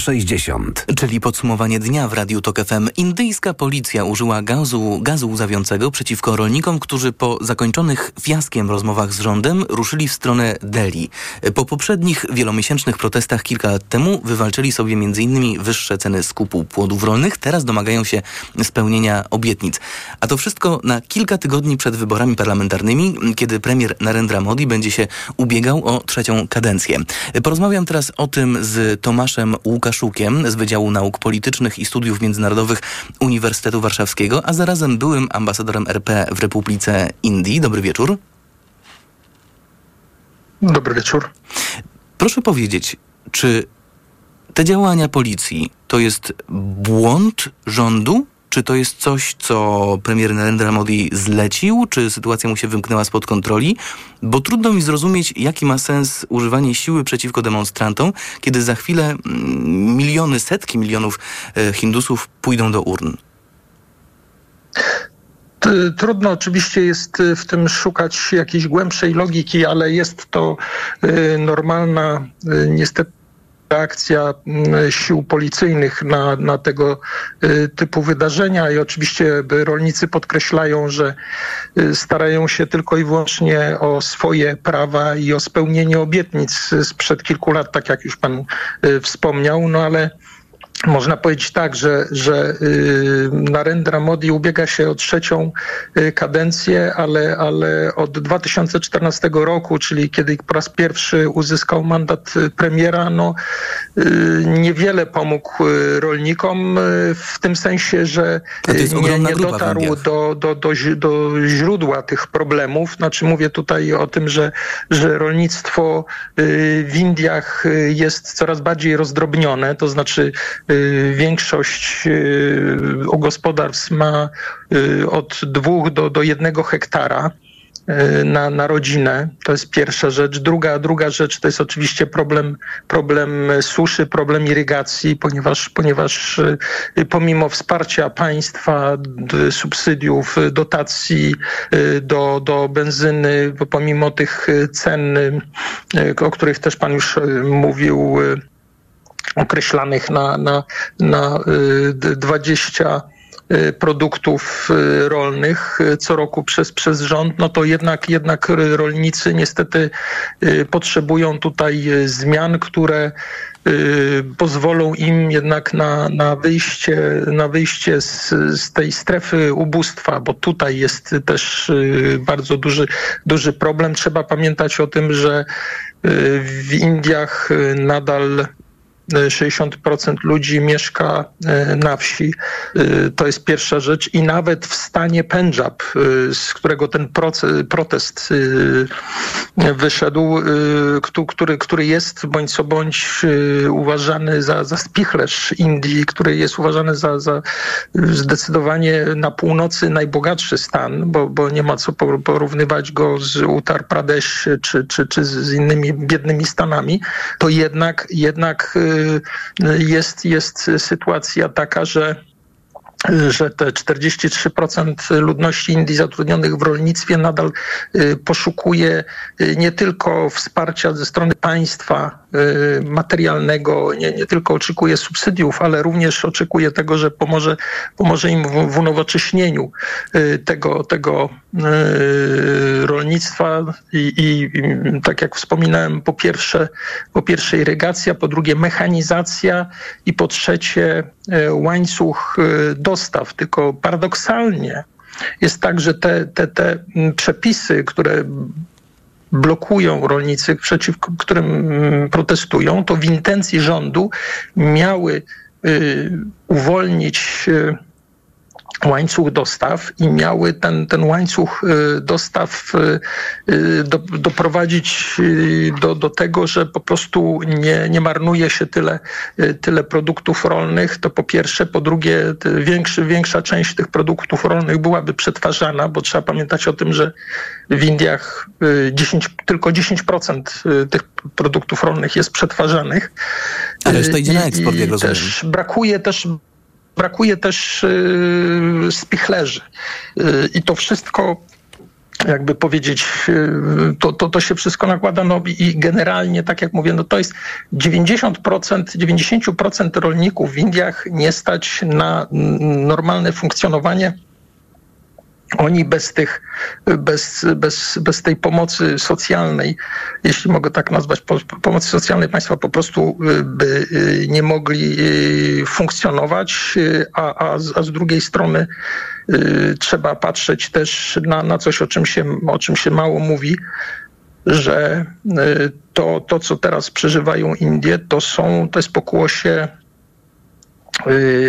360. Czyli podsumowanie dnia w Radiu TOK FM. Indyjska policja użyła gazu, gazu łzawiącego przeciwko rolnikom, którzy po zakończonych fiaskiem rozmowach z rządem ruszyli w stronę Delhi. Po poprzednich wielomiesięcznych protestach kilka lat temu wywalczyli sobie m.in. wyższe ceny skupu płodów rolnych. Teraz domagają się spełnienia obietnic. A to wszystko na kilka tygodni przed wyborami parlamentarnymi, kiedy premier Narendra Modi będzie się ubiegał o trzecią kadencję. Porozmawiam teraz o tym z Tomaszem Łukaszukiem z Wydziału Nauk Politycznych i Studiów Międzynarodowych Uniwersytetu Warszawskiego, a zarazem byłym ambasadorem RP w Republice Indii. Dobry wieczór. Dobry wieczór. Proszę powiedzieć, czy te działania policji to jest błąd rządu, czy to jest coś, co premier Narendra Modi zlecił? Czy sytuacja mu się wymknęła spod kontroli? Bo trudno mi zrozumieć, jaki ma sens używanie siły przeciwko demonstrantom, kiedy za chwilę mm, miliony, setki milionów e, Hindusów pójdą do urn. Trudno oczywiście jest w tym szukać jakiejś głębszej logiki, ale jest to e, normalna, e, niestety reakcja mm, sił policyjnych na, na tego y, typu wydarzenia. I oczywiście rolnicy podkreślają, że y, starają się tylko i wyłącznie o swoje prawa i o spełnienie obietnic sprzed kilku lat, tak jak już pan y, wspomniał, no ale można powiedzieć tak, że, że y, Narendra Modi ubiega się o trzecią y, kadencję, ale, ale od 2014 roku, czyli kiedy po raz pierwszy uzyskał mandat y, premiera, no, niewiele pomógł rolnikom w tym sensie, że nie, nie dotarł do, do, do, do źródła tych problemów. Znaczy mówię tutaj o tym, że, że rolnictwo w Indiach jest coraz bardziej rozdrobnione, to znaczy większość y, gospodarstw ma y, od dwóch do, do jednego hektara na, na rodzinę. To jest pierwsza rzecz. Druga, druga rzecz to jest oczywiście problem, problem suszy, problem irygacji, ponieważ, ponieważ pomimo wsparcia państwa, subsydiów, dotacji do, do benzyny, pomimo tych cen, o których też pan już mówił, określanych na, na, na 20 y, y, produktów y, rolnych co roku przez, przez rząd, no to jednak, jednak rolnicy niestety potrzebują tutaj zmian, które pozwolą im jednak na, na wyjście, na wyjście z, z tej strefy ubóstwa, bo tutaj jest też bardzo duży, duży problem. Trzeba pamiętać o tym, że w Indiach nadal 60% ludzi mieszka e, na wsi. E, to jest pierwsza rzecz. I nawet w stanie Pendżab, e, z którego ten protest wyszedł, który, który jest bądź co bądź uważany za, za spichlerz Indii, który jest uważany za, za zdecydowanie na północy najbogatszy stan, bo, bo nie ma co porównywać go z Uttar Pradesh czy, czy, czy z innymi biednymi stanami, to jednak, jednak jest, jest sytuacja taka, że że te 43% ludności Indii zatrudnionych w rolnictwie nadal y, poszukuje y, nie tylko wsparcia ze strony państwa materialnego, nie, nie tylko oczekuje subsydiów, ale również oczekuje tego, że pomoże, pomoże im w, w unowocześnieniu tego, tego rolnictwa. I, i, tak jak wspominałem, po pierwsze, po pierwsze irygacja, po drugie mechanizacja i po trzecie łańcuch do dostaw, tylko paradoksalnie jest tak, że te, te, te przepisy, które blokują rolnicy, przeciwko którym protestują, to w intencji rządu miały y, uwolnić y, łańcuch dostaw i miały ten, ten łańcuch y, dostaw y, y, do, doprowadzić do, do tego, że po prostu nie, nie marnuje się tyle, tyle produktów rolnych, to po pierwsze. Po drugie, większy, większa część tych produktów rolnych byłaby przetwarzana, bo trzeba pamiętać o tym, że w Indiach 10, tylko 10% tych produktów rolnych jest przetwarzanych. Ale to idzie na eksport, jak rozumiem. Też brakuje też brakuje też y, spichlerzy. Y, I to wszystko jakby powiedzieć, y, to, to, to się wszystko nakłada no i generalnie, tak jak mówię, no to jest 90%, 90% rolników w Indiach nie stać na normalne funkcjonowanie oni bez tych, bez, bez, bez tej pomocy socjalnej, jeśli mogę tak nazwać, pomocy socjalnej państwa po prostu y, by y, nie mogli y, funkcjonować, a, a, a z drugiej strony trzeba patrzeć też na, na coś, o czym, się, o czym się mało mówi, że to, to, co teraz przeżywają Indie, to są, to jest pokłosie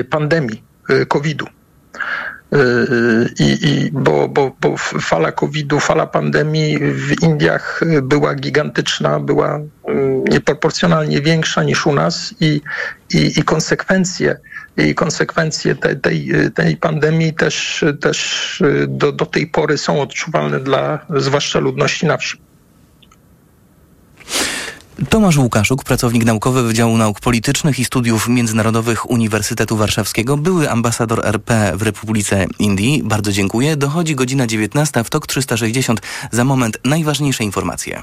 pandemii COVID-u. I, i bo, bo, bo fala COVID-u, fala pandemii w Indiach była gigantyczna, była mm, nieproporcjonalnie większa niż u nas i, i, i konsekwencje i konsekwencje tej, tej, tej pandemii też, też do, do tej pory są odczuwalne dla zwłaszcza ludności na wsi. Tomasz Łukaszuk, pracownik naukowy Wydziału Nauk Politycznych i Studiów Międzynarodowych Uniwersytetu Warszawskiego, były ambasador RP w Republice Indii. Bardzo dziękuję. Dochodzi godzina 19 w TOK 360. Za moment najważniejsze informacje.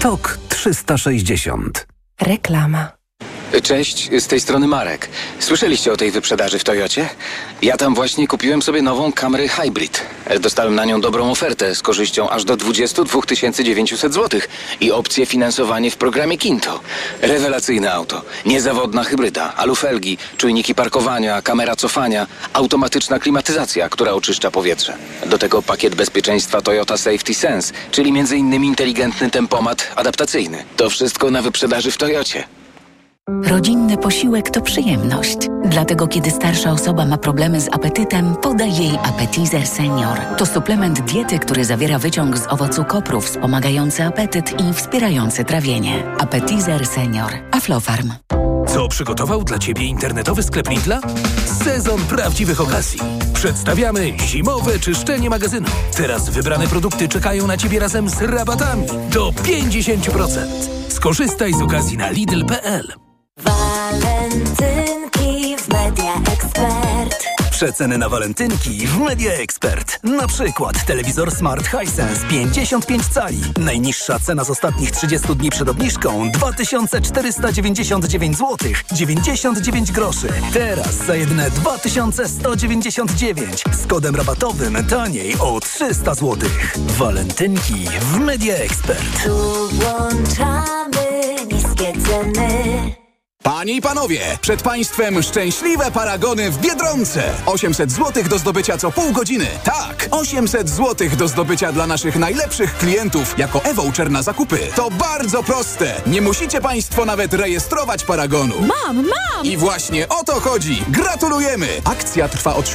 TOK 360. Reklama. Cześć, z tej strony Marek. Słyszeliście o tej wyprzedaży w Toyocie? Ja tam właśnie kupiłem sobie nową Camry Hybrid. Dostałem na nią dobrą ofertę z korzyścią aż do 22 900 zł i opcję finansowanie w programie Kinto. Rewelacyjne auto, niezawodna hybryda, alufelgi, czujniki parkowania, kamera cofania, automatyczna klimatyzacja, która oczyszcza powietrze. Do tego pakiet bezpieczeństwa Toyota Safety Sense, czyli m.in. inteligentny tempomat adaptacyjny. To wszystko na wyprzedaży w Toyocie. Rodzinny posiłek to przyjemność. Dlatego kiedy starsza osoba ma problemy z apetytem, podaj jej Appetizer Senior. To suplement diety, który zawiera wyciąg z owocu kopru wspomagający apetyt i wspierający trawienie. Appetizer Senior. Aflofarm. Co przygotował dla Ciebie internetowy sklep Lidla? Sezon prawdziwych okazji. Przedstawiamy zimowe czyszczenie magazynu. Teraz wybrane produkty czekają na Ciebie razem z rabatami do 50%. Skorzystaj z okazji na Lidl.pl. Walentynki w Media Expert. Przeceny na walentynki w Media Expert. Na przykład telewizor Smart Hisense 55 cali. Najniższa cena z ostatnich 30 dni przed obniżką 2499 zł 99 groszy. Teraz za jedne 2199 z kodem rabatowym taniej o 300 zł. Walentynki w Media Expert. Tu włączamy niskie ceny. Panie i panowie, przed państwem szczęśliwe paragony w Biedronce. 800 zł do zdobycia co pół godziny. Tak, 800 zł do zdobycia dla naszych najlepszych klientów jako e-voucher na zakupy. To bardzo proste. Nie musicie państwo nawet rejestrować paragonu. Mam, mam! I właśnie o to chodzi. Gratulujemy! Akcja trwa od 7